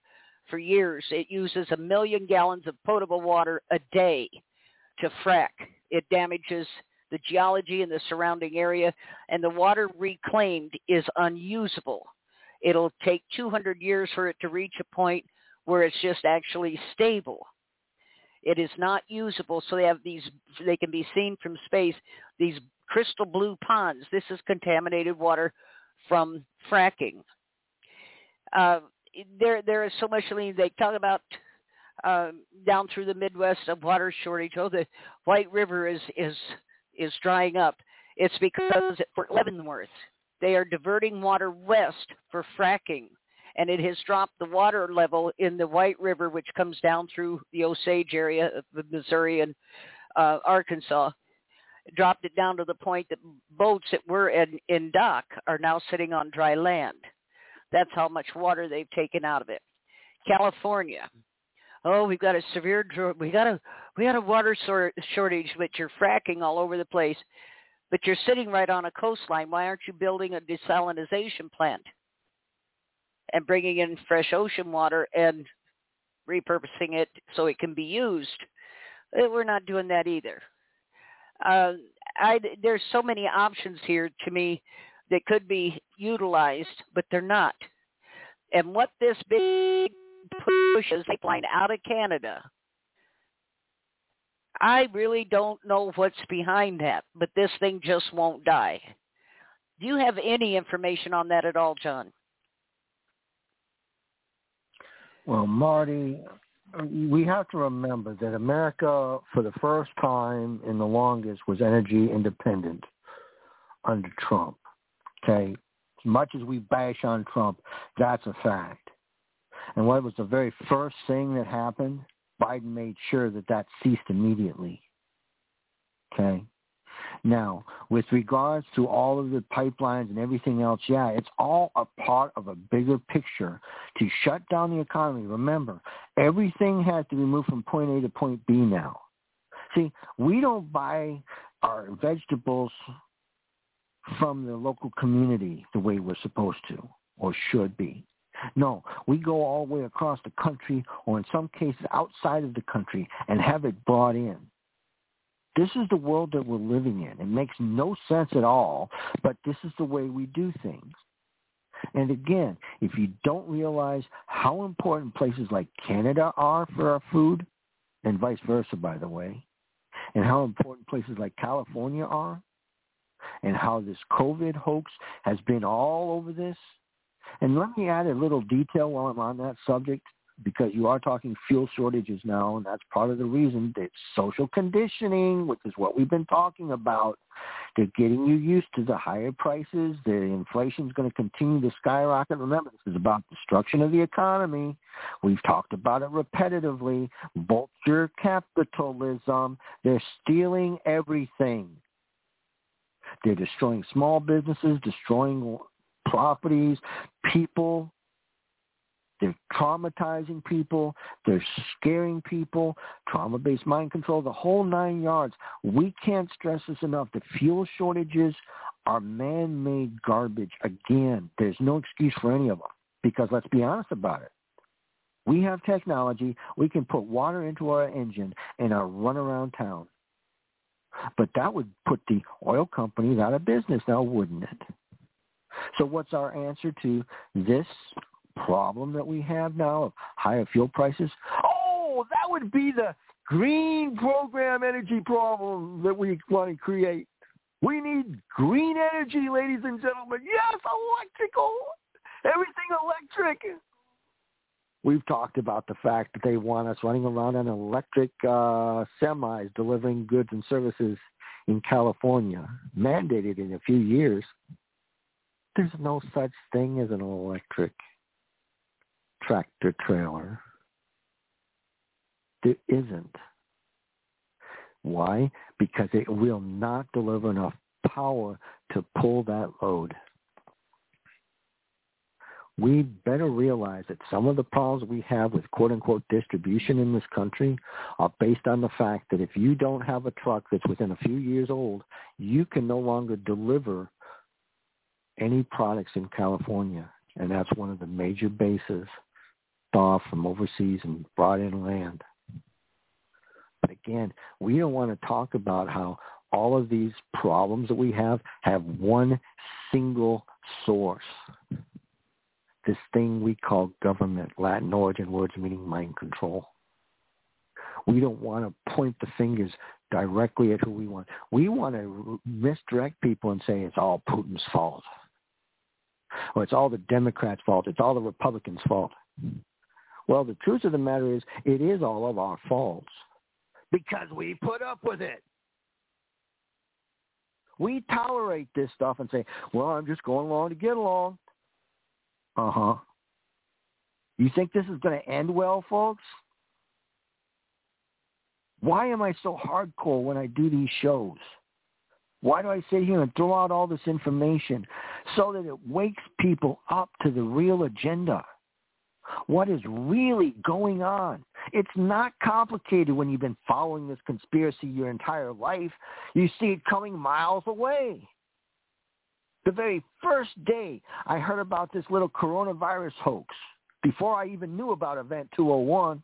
for years. It uses a million gallons of potable water a day to frack. It damages the geology in the surrounding area, and the water reclaimed is unusable. It'll take 200 years for it to reach a point where it's just actually stable. It is not usable, so they have these. They can be seen from space. These crystal blue ponds. This is contaminated water from fracking. Uh, there, there is so much. They talk about uh, down through the Midwest of water shortage. Oh, the White River is is is drying up. It's because at Fort Leavenworth they are diverting water west for fracking and it has dropped the water level in the White River, which comes down through the Osage area of Missouri and uh, Arkansas, dropped it down to the point that boats that were in, in dock are now sitting on dry land. That's how much water they've taken out of it. California. Oh, we've got a severe we got a we got a water shortage, but you're fracking all over the place. But you're sitting right on a coastline. Why aren't you building a desalination plant? And bringing in fresh ocean water and repurposing it so it can be used. Uh, we're not doing that either. Uh, I, there's so many options here to me that could be utilized, but they're not. And what this big push is pipeline out of Canada, I really don't know what's behind that, but this thing just won't die. Do you have any information on that at all, John? Well, Marti, we have to remember that America, for the first time in the longest, was energy independent under Trump. Okay? As much as we bash on Trump, that's a fact. And what was the very first thing that happened? Biden made sure that that ceased immediately. Okay? Now, with regards to all of the pipelines and everything else, yeah, it's all a part of a bigger picture to shut down the economy. Remember, Everything has to be moved from point A to point B now. See, we don't buy our vegetables from the local community the way we're supposed to or should be. No, we go all the way across the country or in some cases outside of the country and have it brought in. This is the world that we're living in. It makes no sense at all, but this is the way we do things. And again, if you don't realize how important places like Canada are for our food, and vice versa, by the way, and how important places like California are, and how this COVID hoax has been all over this. And let me add a little detail while I'm on that subject because you are talking fuel shortages now, and that's part of the reason that social conditioning, which is what we've been talking about. They're getting you used to the higher prices. The inflation is going to continue to skyrocket. Remember, this is about destruction of the economy. We've talked about it repetitively. Vulture capitalism. They're stealing everything. They're destroying small businesses, destroying properties, people, they're traumatizing people. They're scaring people. Trauma-based mind control, the whole nine yards. We can't stress this enough. The fuel shortages are man-made garbage. Again, there's no excuse for any of them because let's be honest about it. We have technology. We can put water into our engine and our run around town. But that would put the oil companies out of business now, wouldn't it? So what's our answer to this problem that we have now of higher fuel prices? Oh, that would be the green program energy problem that we want to create. We need green energy, ladies and gentlemen. Yes, electrical. Everything electric. We've talked about the fact that they want us running around on electric uh, semis delivering goods and services in California, mandated in a few years. There's no such thing as an electric tractor trailer. There isn't. Why? Because it will not deliver enough power to pull that load. We better realize that some of the problems we have with quote unquote distribution in this country are based on the fact that if you don't have a truck that's within a few years old, you can no longer deliver any products in California. And that's one of the major bases off from overseas and brought in land. But again, we don't want to talk about how all of these problems that we have have one single source. This thing we call government, Latin origin words meaning mind control. We don't want to point the fingers directly at who we want. We want to misdirect people and say it's all Putin's fault. Or it's all the Democrats' fault. It's all the Republicans' fault. Well, the truth of the matter is it is all of our faults because we put up with it. We tolerate this stuff and say, well, I'm just going along to get along. Uh-huh. You think this is going to end well, folks? Why am I so hardcore when I do these shows? Why do I sit here and throw out all this information? So that it wakes people up to the real agenda what is really going on. It's not complicated when you've been following this conspiracy your entire life. You see it coming miles away. The very first day I heard about this little coronavirus hoax, before I even knew about Event 201,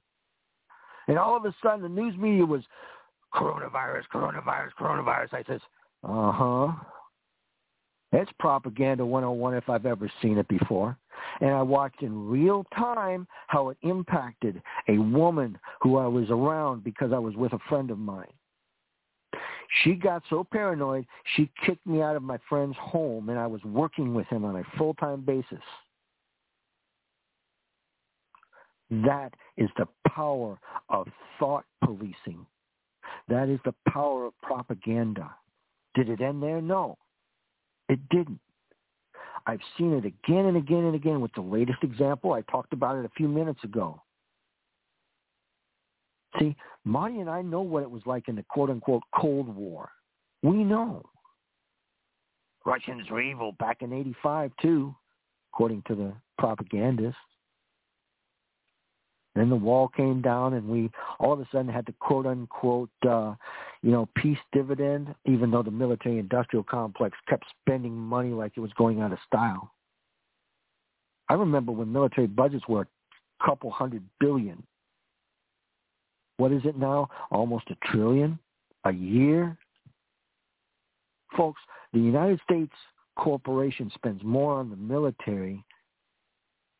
and all of a sudden the news media was coronavirus, coronavirus, coronavirus. I says, uh-huh. It's propaganda 101 if I've ever seen it before. And I watched in real time how it impacted a woman who I was around because I was with a friend of mine. She got so paranoid, she kicked me out of my friend's home, and I was working with him on a full-time basis. That is the power of thought policing. That is the power of propaganda. Did it end there? No. It didn't. I've seen it again and again and again with the latest example. I talked about it a few minutes ago. See, Marti and I know what it was like in the quote-unquote Cold War. We know. Russians were evil back in 85 too, according to the propagandists. Then the wall came down, and we all of a sudden had the quote unquote, uh, you know, peace dividend, even though the military industrial complex kept spending money like it was going out of style. I remember when military budgets were a couple hundred billion. What is it now? Almost a trillion a year? Folks, the United States corporation spends more on the military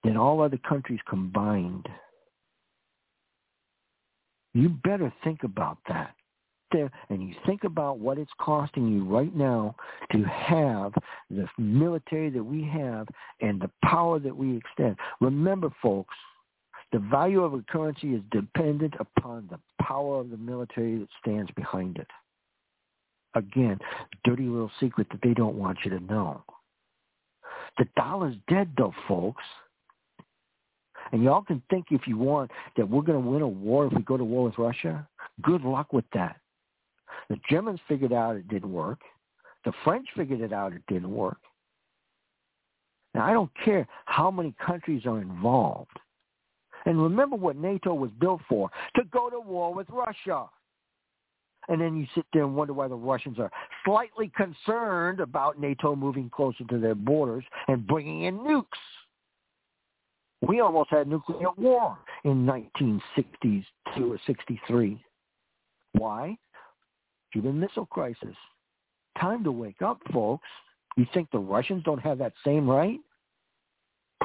than all other countries combined. You better think about that. There, and you think about what it's costing you right now to have the military that we have and the power that we extend. Remember, folks, the value of a currency is dependent upon the power of the military that stands behind it. Again, dirty little secret that they don't want you to know. The dollar's dead though, folks. And y'all can think if you want that we're going to win a war if we go to war with Russia. Good luck with that. The Germans figured out it didn't work. The French figured it out it didn't work. Now, I don't care how many countries are involved. And remember what NATO was built for, to go to war with Russia. And then you sit there and wonder why the Russians are slightly concerned about NATO moving closer to their borders and bringing in nukes. We almost had nuclear war in 1962 or 63. Why? Cuban Missile Crisis. Time to wake up, folks. You think the Russians don't have that same right?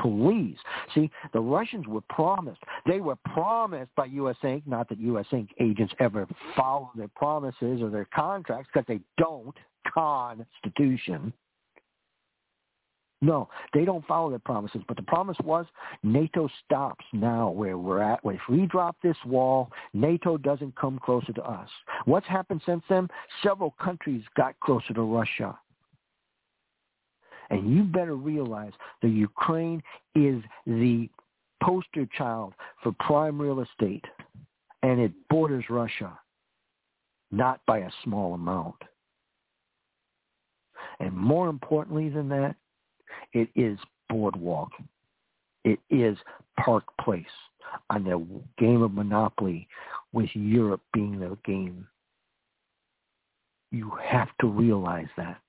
Please. See, the Russians were promised. They were promised by U.S. Inc., not that U.S. Inc. agents ever follow their promises or their contracts because they don't, Constitution. No, they don't follow their promises. But the promise was NATO stops now where we're at. If we drop this wall, NATO doesn't come closer to us. What's happened since then? Several countries got closer to Russia. And you better realize that Ukraine is the poster child for prime real estate, and it borders Russia, not by a small amount. And more importantly than that, it is Boardwalk. It is Park Place on the game of Monopoly with Europe being the game. You have to realize that.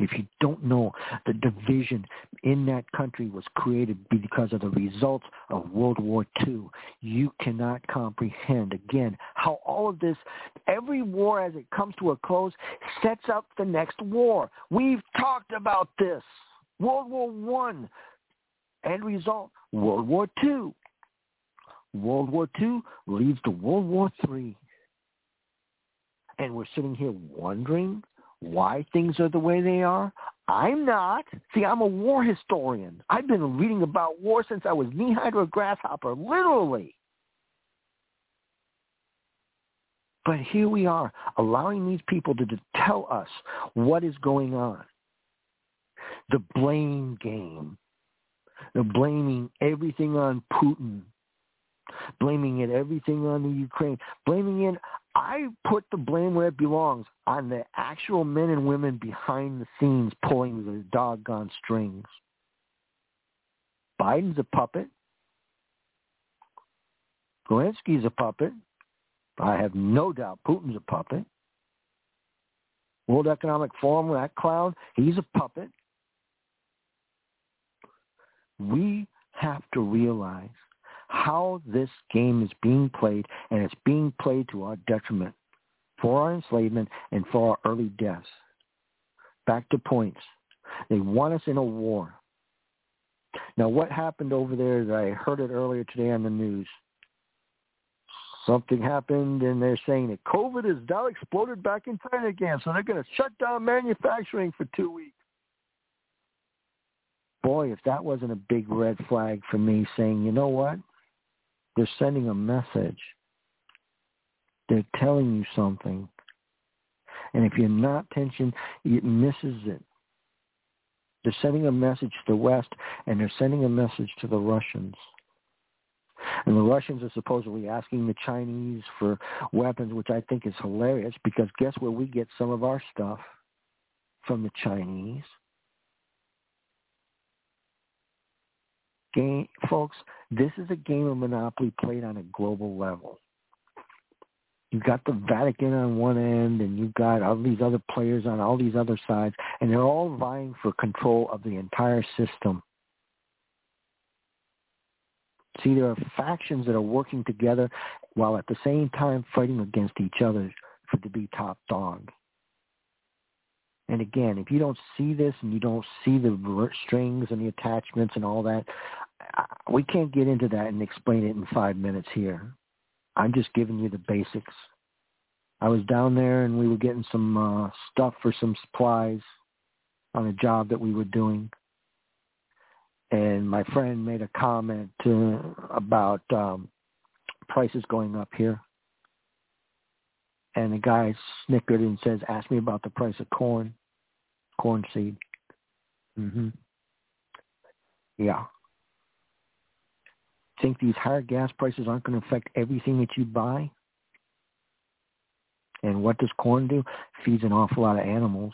If you don't know, the division in that country was created because of the results of World War II. You cannot comprehend, again, how all of this, every war as it comes to a close, sets up the next war. We've talked about this. World War One, end result, World War Two. World War Two leads to World War Three. And we're sitting here wondering why things are the way they are? I'm not. See, I'm a war historian. I've been reading about war since I was knee-high to a grasshopper, literally. But here we are, allowing these people to, to tell us what is going on. The blame game. They're blaming everything on Putin blaming it everything on the Ukraine, blaming it. I put the blame where it belongs on the actual men and women behind the scenes pulling the doggone strings. Biden's a puppet. Zelensky's a puppet. I have no doubt Putin's a puppet. World Economic Forum, that clown, he's a puppet. We have to realize how this game is being played, and it's being played to our detriment for our enslavement and for our early deaths. Back to points. They want us in a war. Now, what happened over there I heard it earlier today on the news. Something happened, and they're saying that COVID has now exploded back in China again, so they're going to shut down manufacturing for two weeks boy, if that wasn't a big red flag for me saying, you know what? They're sending a message. They're telling you something. And if you're not attention, it misses it. They're sending a message to the West, and they're sending a message to the Russians. And the Russians are supposedly asking the Chinese for weapons, which I think is hilarious because guess where we get some of our stuff? From the Chinese. Game, folks, this is a game of Monopoly played on a global level. You've got the Vatican on one end, and you've got all these other players on all these other sides, and they're all vying for control of the entire system. See, there are factions that are working together while at the same time fighting against each other for to be top dog. And again, if you don't see this and you don't see the strings and the attachments and all that, we can't get into that and explain it in five minutes here. I'm just giving you the basics. I was down there and we were getting some uh, stuff for some supplies on a job that we were doing. And my friend made a comment uh, about um, prices going up here. And the guy snickered and says, ask me about the price of corn, corn seed. hmm Yeah think these higher gas prices aren't going to affect everything that you buy? And what does corn do? Feeds an awful lot of animals.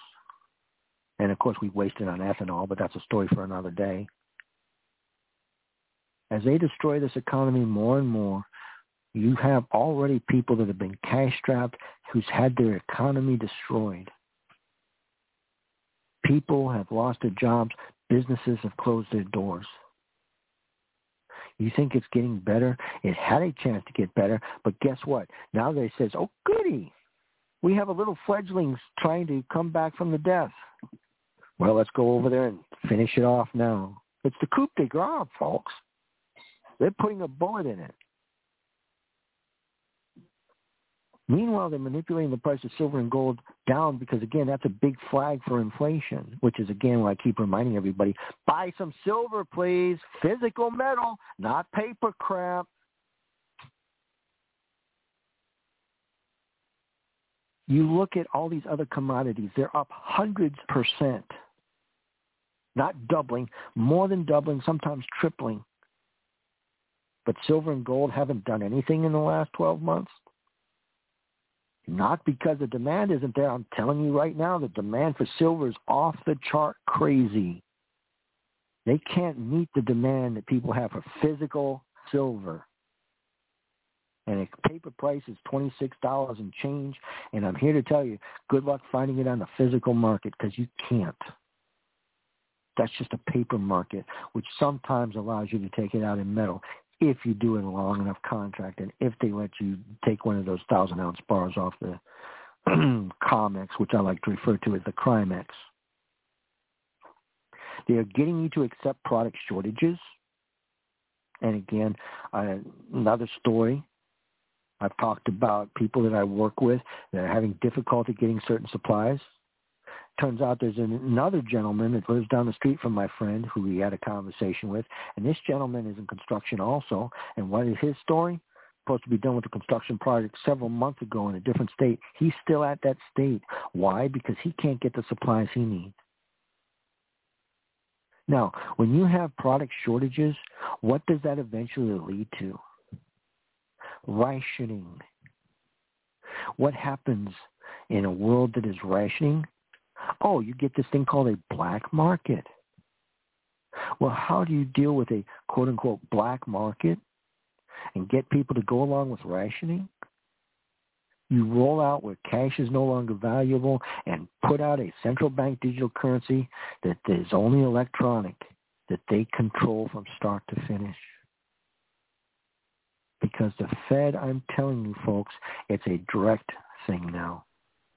And of course, we waste it on ethanol, but that's a story for another day. As they destroy this economy more and more, you have already people that have been cash-strapped who's had their economy destroyed. People have lost their jobs. Businesses have closed their doors. You think it's getting better? It had a chance to get better, but guess what? Now they says, oh, goody. We have a little fledglings trying to come back from the death. Well, let's go over there and finish it off now. It's the coup de grace, folks. They're putting a bullet in it. Meanwhile, they're manipulating the price of silver and gold down because, again, that's a big flag for inflation, which is, again, what I keep reminding everybody. Buy some silver, please. Physical metal, not paper crap. You look at all these other commodities, they're up hundreds percent. Not doubling, more than doubling, sometimes tripling. But silver and gold haven't done anything in the last 12 months. Not because the demand isn't there. I'm telling you right now, the demand for silver is off the chart crazy. They can't meet the demand that people have for physical silver. And a paper price is $26 and change. And I'm here to tell you, good luck finding it on the physical market because you can't. That's just a paper market, which sometimes allows you to take it out in metal if you do it a long enough contract and if they let you take one of those thousand ounce bars off the (clears throat) COMEX, which I like to refer to as the Crimex. They are getting you to accept product shortages. And again, another story. I've talked about people that I work with that are having difficulty getting certain supplies turns out there's another gentleman that lives down the street from my friend who we had a conversation with, and this gentleman is in construction also. And what is his story? Supposed to be done with the construction project several months ago in a different state. He's still at that state. Why? Because he can't get the supplies he needs. Now, when you have product shortages, what does that eventually lead to? Rationing. What happens in a world that is rationing? Oh, you get this thing called a black market. Well, how do you deal with a quote unquote black market and get people to go along with rationing? You roll out where cash is no longer valuable and put out a central bank digital currency that is only electronic, that they control from start to finish. Because the Fed, I'm telling you folks, it's a direct thing now.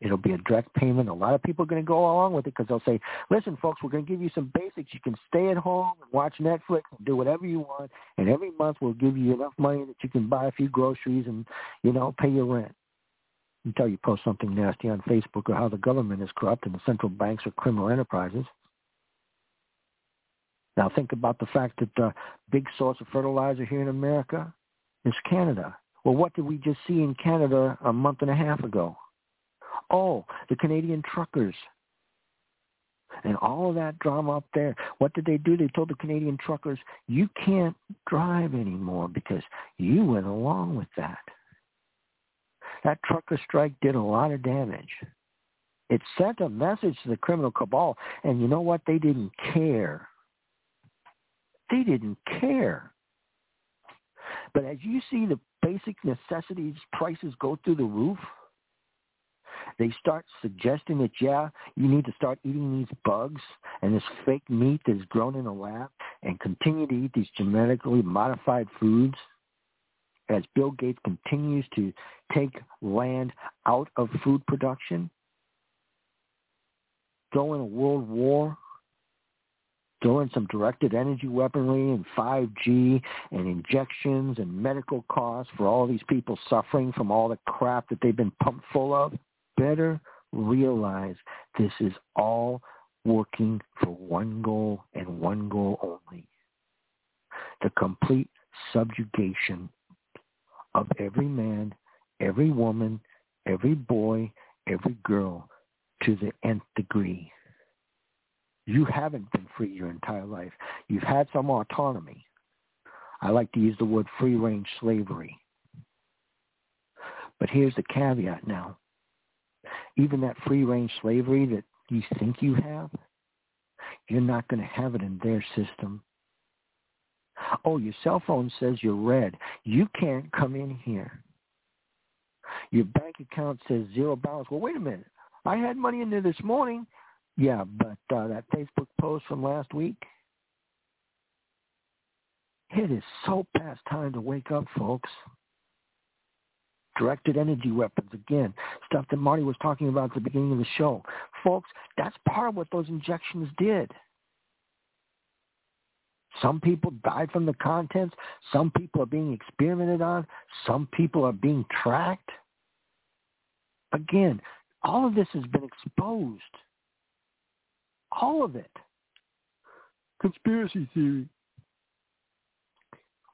It'll be a direct payment. A lot of people are going to go along with it because they'll say, listen, folks, we're going to give you some basics. You can stay at home and watch Netflix and do whatever you want. And every month we'll give you enough money that you can buy a few groceries and, you know, pay your rent. Until you post something nasty on Facebook or how the government is corrupt and the central banks are criminal enterprises. Now think about the fact that the big source of fertilizer here in America is Canada. Well, what did we just see in Canada a month and a half ago? Oh, the Canadian truckers. And all of that drama up there. What did they do? They told the Canadian truckers, you can't drive anymore because you went along with that. That trucker strike did a lot of damage. It sent a message to the criminal cabal, and you know what? They didn't care. They didn't care. But as you see the basic necessities prices go through the roof, they start suggesting that, yeah, you need to start eating these bugs and this fake meat that is grown in a lab and continue to eat these genetically modified foods as Bill Gates continues to take land out of food production, throw in a world war, throw in some directed energy weaponry and 5G and injections and medical costs for all these people suffering from all the crap that they've been pumped full of, better realize this is all working for one goal and one goal only. The complete subjugation of every man, every woman, every boy, every girl to the nth degree. You haven't been free your entire life. You've had some autonomy. I like to use the word free range slavery. But here's the caveat now. Even that free range slavery that you think you have, you're not going to have it in their system. Oh, your cell phone says you're red. You can't come in here. Your bank account says zero balance. Well, wait a minute. I had money in there this morning. Yeah, but uh, that Facebook post from last week, it is so past time to wake up, folks. Directed energy weapons, again, stuff that Marti was talking about at the beginning of the show. Folks, that's part of what those injections did. Some people died from the contents. Some people are being experimented on. Some people are being tracked. Again, all of this has been exposed. All of it. Conspiracy theory.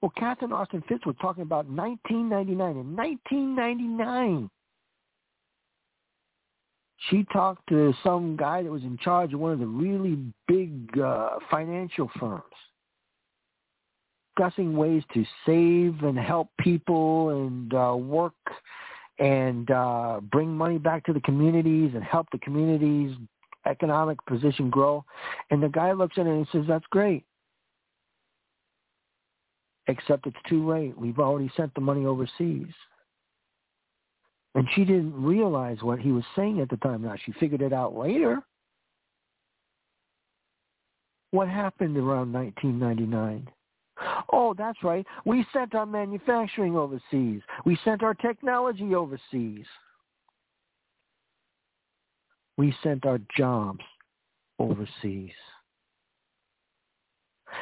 Well, Catherine Austin Fitts was talking about 1999. In 1999, she talked to some guy that was in charge of one of the really big uh, financial firms discussing ways to save and help people and uh, work and uh, bring money back to the communities and help the communities' economic position grow. And the guy looks at it and says, that's great. Except it's too late. We've already sent the money overseas. And she didn't realize what he was saying at the time. Now, she figured it out later. What happened around 1999? Oh, that's right. We sent our manufacturing overseas. We sent our technology overseas. We sent our jobs overseas.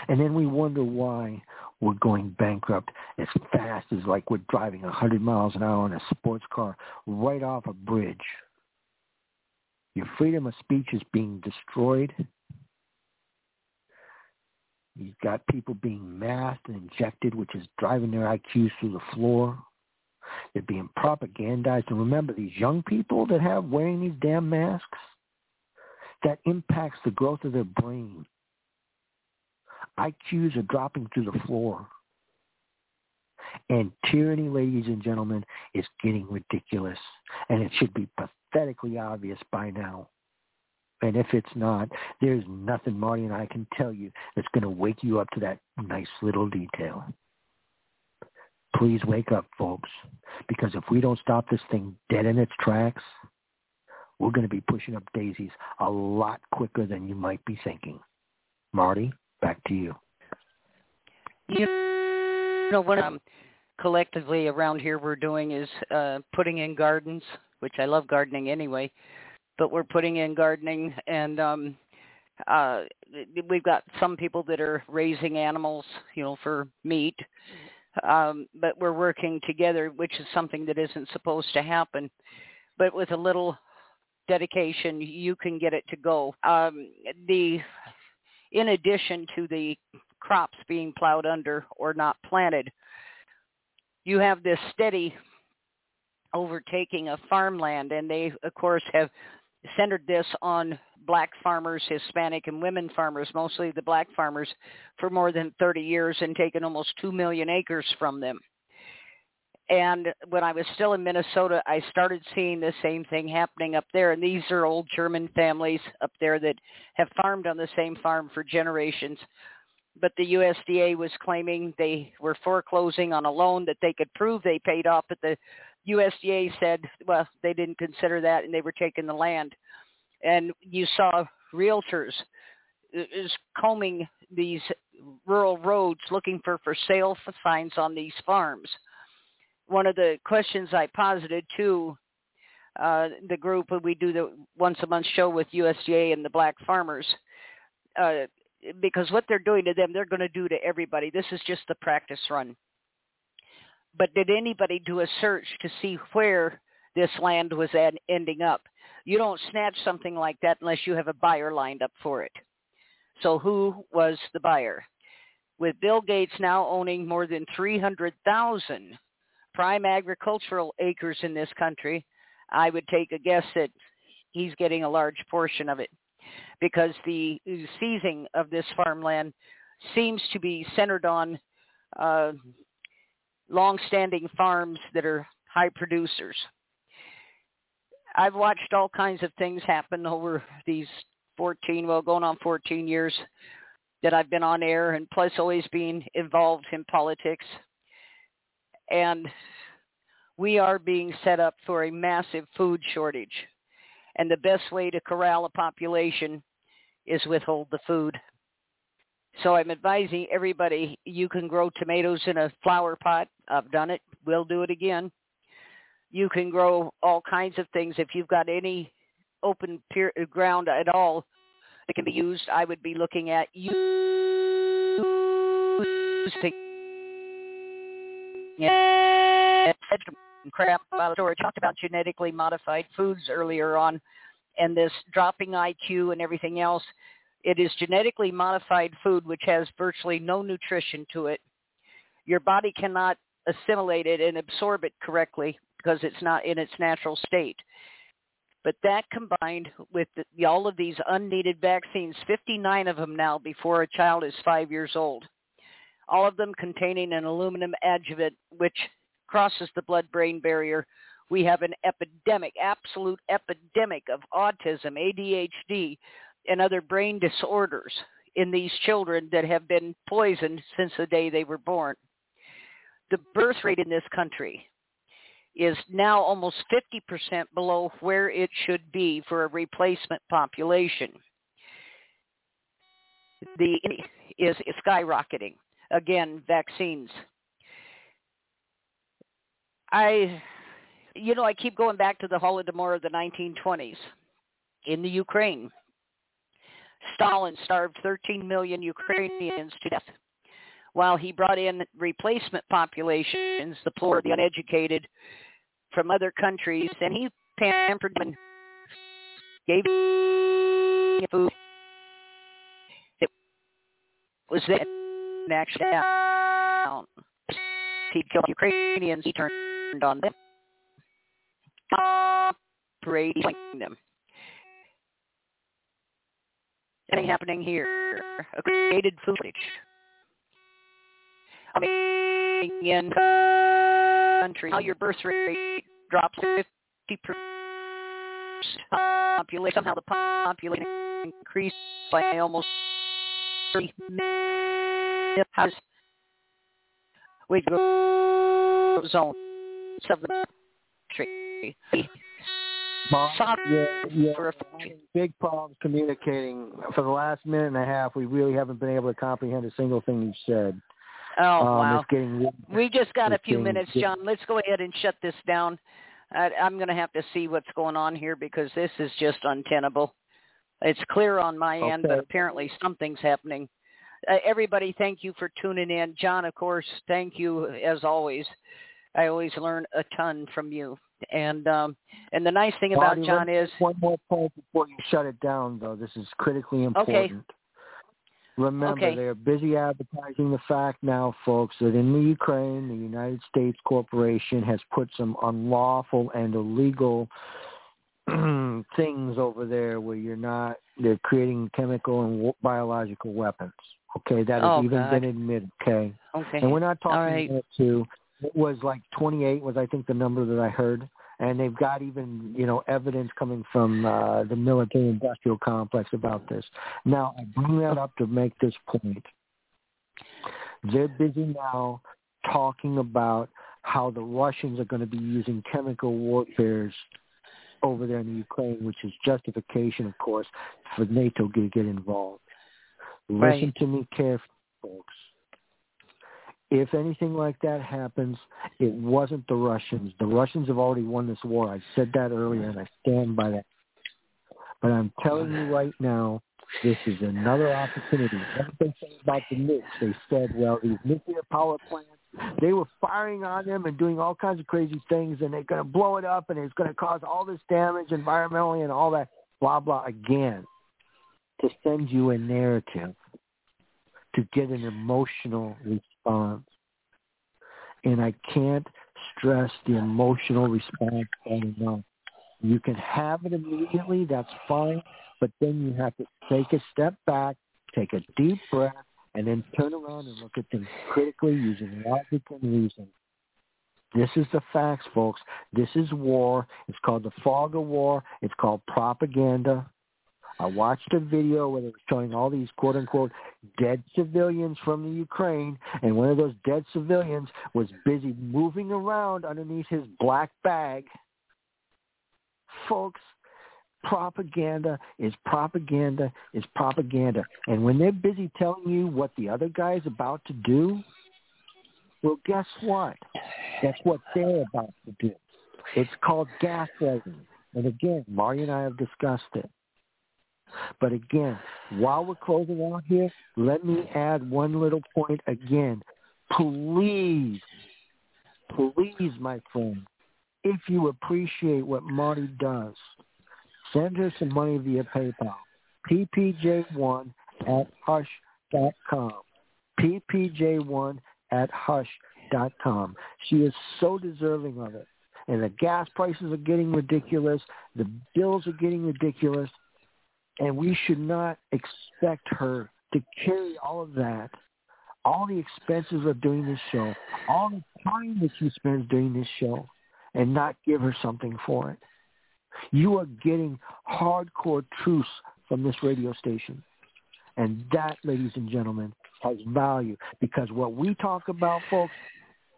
And then we wonder why we're going bankrupt as fast as like we're driving 100 miles an hour in a sports car right off a bridge. Your freedom of speech is being destroyed You've got people being masked and injected, which is driving their IQs through the floor. They're being propagandized. And remember, these young people that have wearing these damn masks, that impacts the growth of their brain. IQs are dropping through the floor. And tyranny, ladies and gentlemen, is getting ridiculous. And it should be pathetically obvious by now. And if it's not, there's nothing Marti and I can tell you that's going to wake you up to that nice little detail. Please wake up, folks, because if we don't stop this thing dead in its tracks, we're going to be pushing up daisies a lot quicker than you might be thinking. Marti, back to you. You know what um, collectively around here we're doing is uh, putting in gardens, which I love gardening anyway but we're putting in gardening and um uh we've got some people that are raising animals you know for meat um but we're working together which is something that isn't supposed to happen but with a little dedication you can get it to go um the in addition to the crops being plowed under or not planted you have this steady overtaking of farmland and they of course have centered this on black farmers, Hispanic and women farmers, mostly the black farmers, for more than 30 years and taken almost 2 million acres from them. And when I was still in Minnesota, I started seeing the same thing happening up there. And these are old German families up there that have farmed on the same farm for generations. but the USDA was claiming they were foreclosing on a loan that they could prove they paid off, but the USDA said, well, they didn't consider that and they were taking the land. And you saw realtors is combing these rural roads looking for for sale signs on these farms. One of the questions I posited to uh, the group when we do the once a month show with USDA and the black farmers uh, because what they're doing to them, they're going to do to everybody. This is just the practice run. But did anybody do a search to see where this land was at ending up? You don't snatch something like that unless you have a buyer lined up for it. So who was the buyer? With Bill Gates now owning more than 300,000 prime agricultural acres in this country, I would take a guess that he's getting a large portion of it because the seizing of this farmland seems to be centered on uh, long-standing farms that are high producers. I've watched all kinds of things happen over these 14, well, going on 14 years that I've been on air and plus always being involved in politics. And we are being set up for a massive food shortage. And the best way to corral a population is withhold the food. So I'm advising everybody you can grow tomatoes in a flower pot. I've done it. We'll do it again. You can grow all kinds of things. If you've got any open uh, ground at all that can be used, I would be looking at using yeah, crap about storage. Talked about genetically modified foods earlier on, and this dropping IQ and everything else. It is genetically modified food which has virtually no nutrition to it. Your body cannot assimilate it and absorb it correctly because it's not in its natural state. But that combined with the, all of these unneeded vaccines, 59 of them now before a child is five years old, all of them containing an aluminum adjuvant which crosses the blood-brain barrier. We have an epidemic, absolute epidemic of autism, ADHD, and other brain disorders in these children that have been poisoned since the day they were born. The birth rate in this country is now almost 50% below where it should be for a replacement population. The is, is skyrocketing. Again, vaccines. I, you know, I keep going back to the Holodomor of the 1920s in the Ukraine. Stalin starved 13 million Ukrainians to death while he brought in replacement populations, the poor, the uneducated, from other countries, and he pampered them, gave food. It was then actually down. He killed Ukrainians. He turned on them, operating them. Anything happening here? A created footage. I mean, in country, how your birth rate drops 50 percent. Somehow the population increased by almost 30 million. We go zone of the country. Mom, yeah, yeah, big problems communicating. For the last minute and a half, we really haven't been able to comprehend a single thing you've said. Oh um, wow! Getting, we just got a few minutes, John. Let's go ahead and shut this down. I, I'm going to have to see what's going on here because this is just untenable. It's clear on my okay. end, but apparently something's happening. Uh, everybody, thank you for tuning in. John, of course, thank you as always. I always learn a ton from you. And um, and the nice thing about John is one more point before you shut it down, though. This is critically important. Okay. Remember, okay. they're busy advertising the fact now, folks, that in the Ukraine, the United States corporation has put some unlawful and illegal (clears throat) things over there where you're not, they're creating chemical and biological weapons. Okay, that has oh, even God. been admitted. Okay, okay, and we're not talking All right. about two. It was like 28 was I think the number that I heard and they've got even you know evidence coming from uh, the military industrial complex about this. Now I bring that up to make this point. They're busy now talking about how the Russians are going to be using chemical warfare over there in the Ukraine, which is justification, of course, for NATO to get involved. Right. Listen to me carefully, folks. If anything like that happens, it wasn't the Russians. The Russians have already won this war. I said that earlier, and I stand by that. But I'm telling you right now, this is another opportunity. What did they say about the nukes? They said, well, these nuclear power plants, they were firing on them and doing all kinds of crazy things, and they're going to blow it up, and it's going to cause all this damage environmentally and all that, blah, blah, again, to send you a narrative, to get an emotional response. And I can't stress the emotional response enough. You can have it immediately, that's fine, but then you have to take a step back, take a deep breath, and then turn around and look at things critically using logic and reason. This is the facts, folks. This is war. It's called the fog of war. It's called propaganda. I watched a video where they were showing all these quote unquote dead civilians from the Ukraine, and one of those dead civilians was busy moving around underneath his black bag. Folks, propaganda is propaganda is propaganda. And when they're busy telling you what the other guy is about to do, well, guess what? That's what they're about to do. It's called gaslighting. And again, Marti and I have discussed it. But again, while we're closing out here, let me add one little point again. Please, please, my friend, if you appreciate what Marti does, send her some money via PayPal. ppj1 at hush.com. ppj1 at hush.com. She is so deserving of it. And the gas prices are getting ridiculous. The bills are getting ridiculous. And we should not expect her to carry all of that, all the expenses of doing this show, all the time that she spends doing this show, and not give her something for it. You are getting hardcore truths from this radio station. And that, ladies and gentlemen, has value because what we talk about, folks,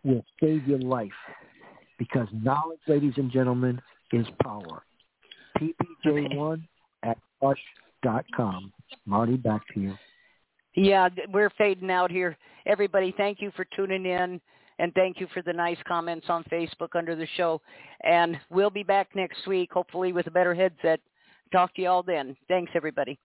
will save your life. Because knowledge, ladies and gentlemen, is power. PPJ1 hush.com. Marti, back to you. Yeah, we're fading out here. Everybody, thank you for tuning in. And thank you for the nice comments on Facebook under the show. And we'll be back next week, hopefully with a better headset. Talk to you all then. Thanks, everybody.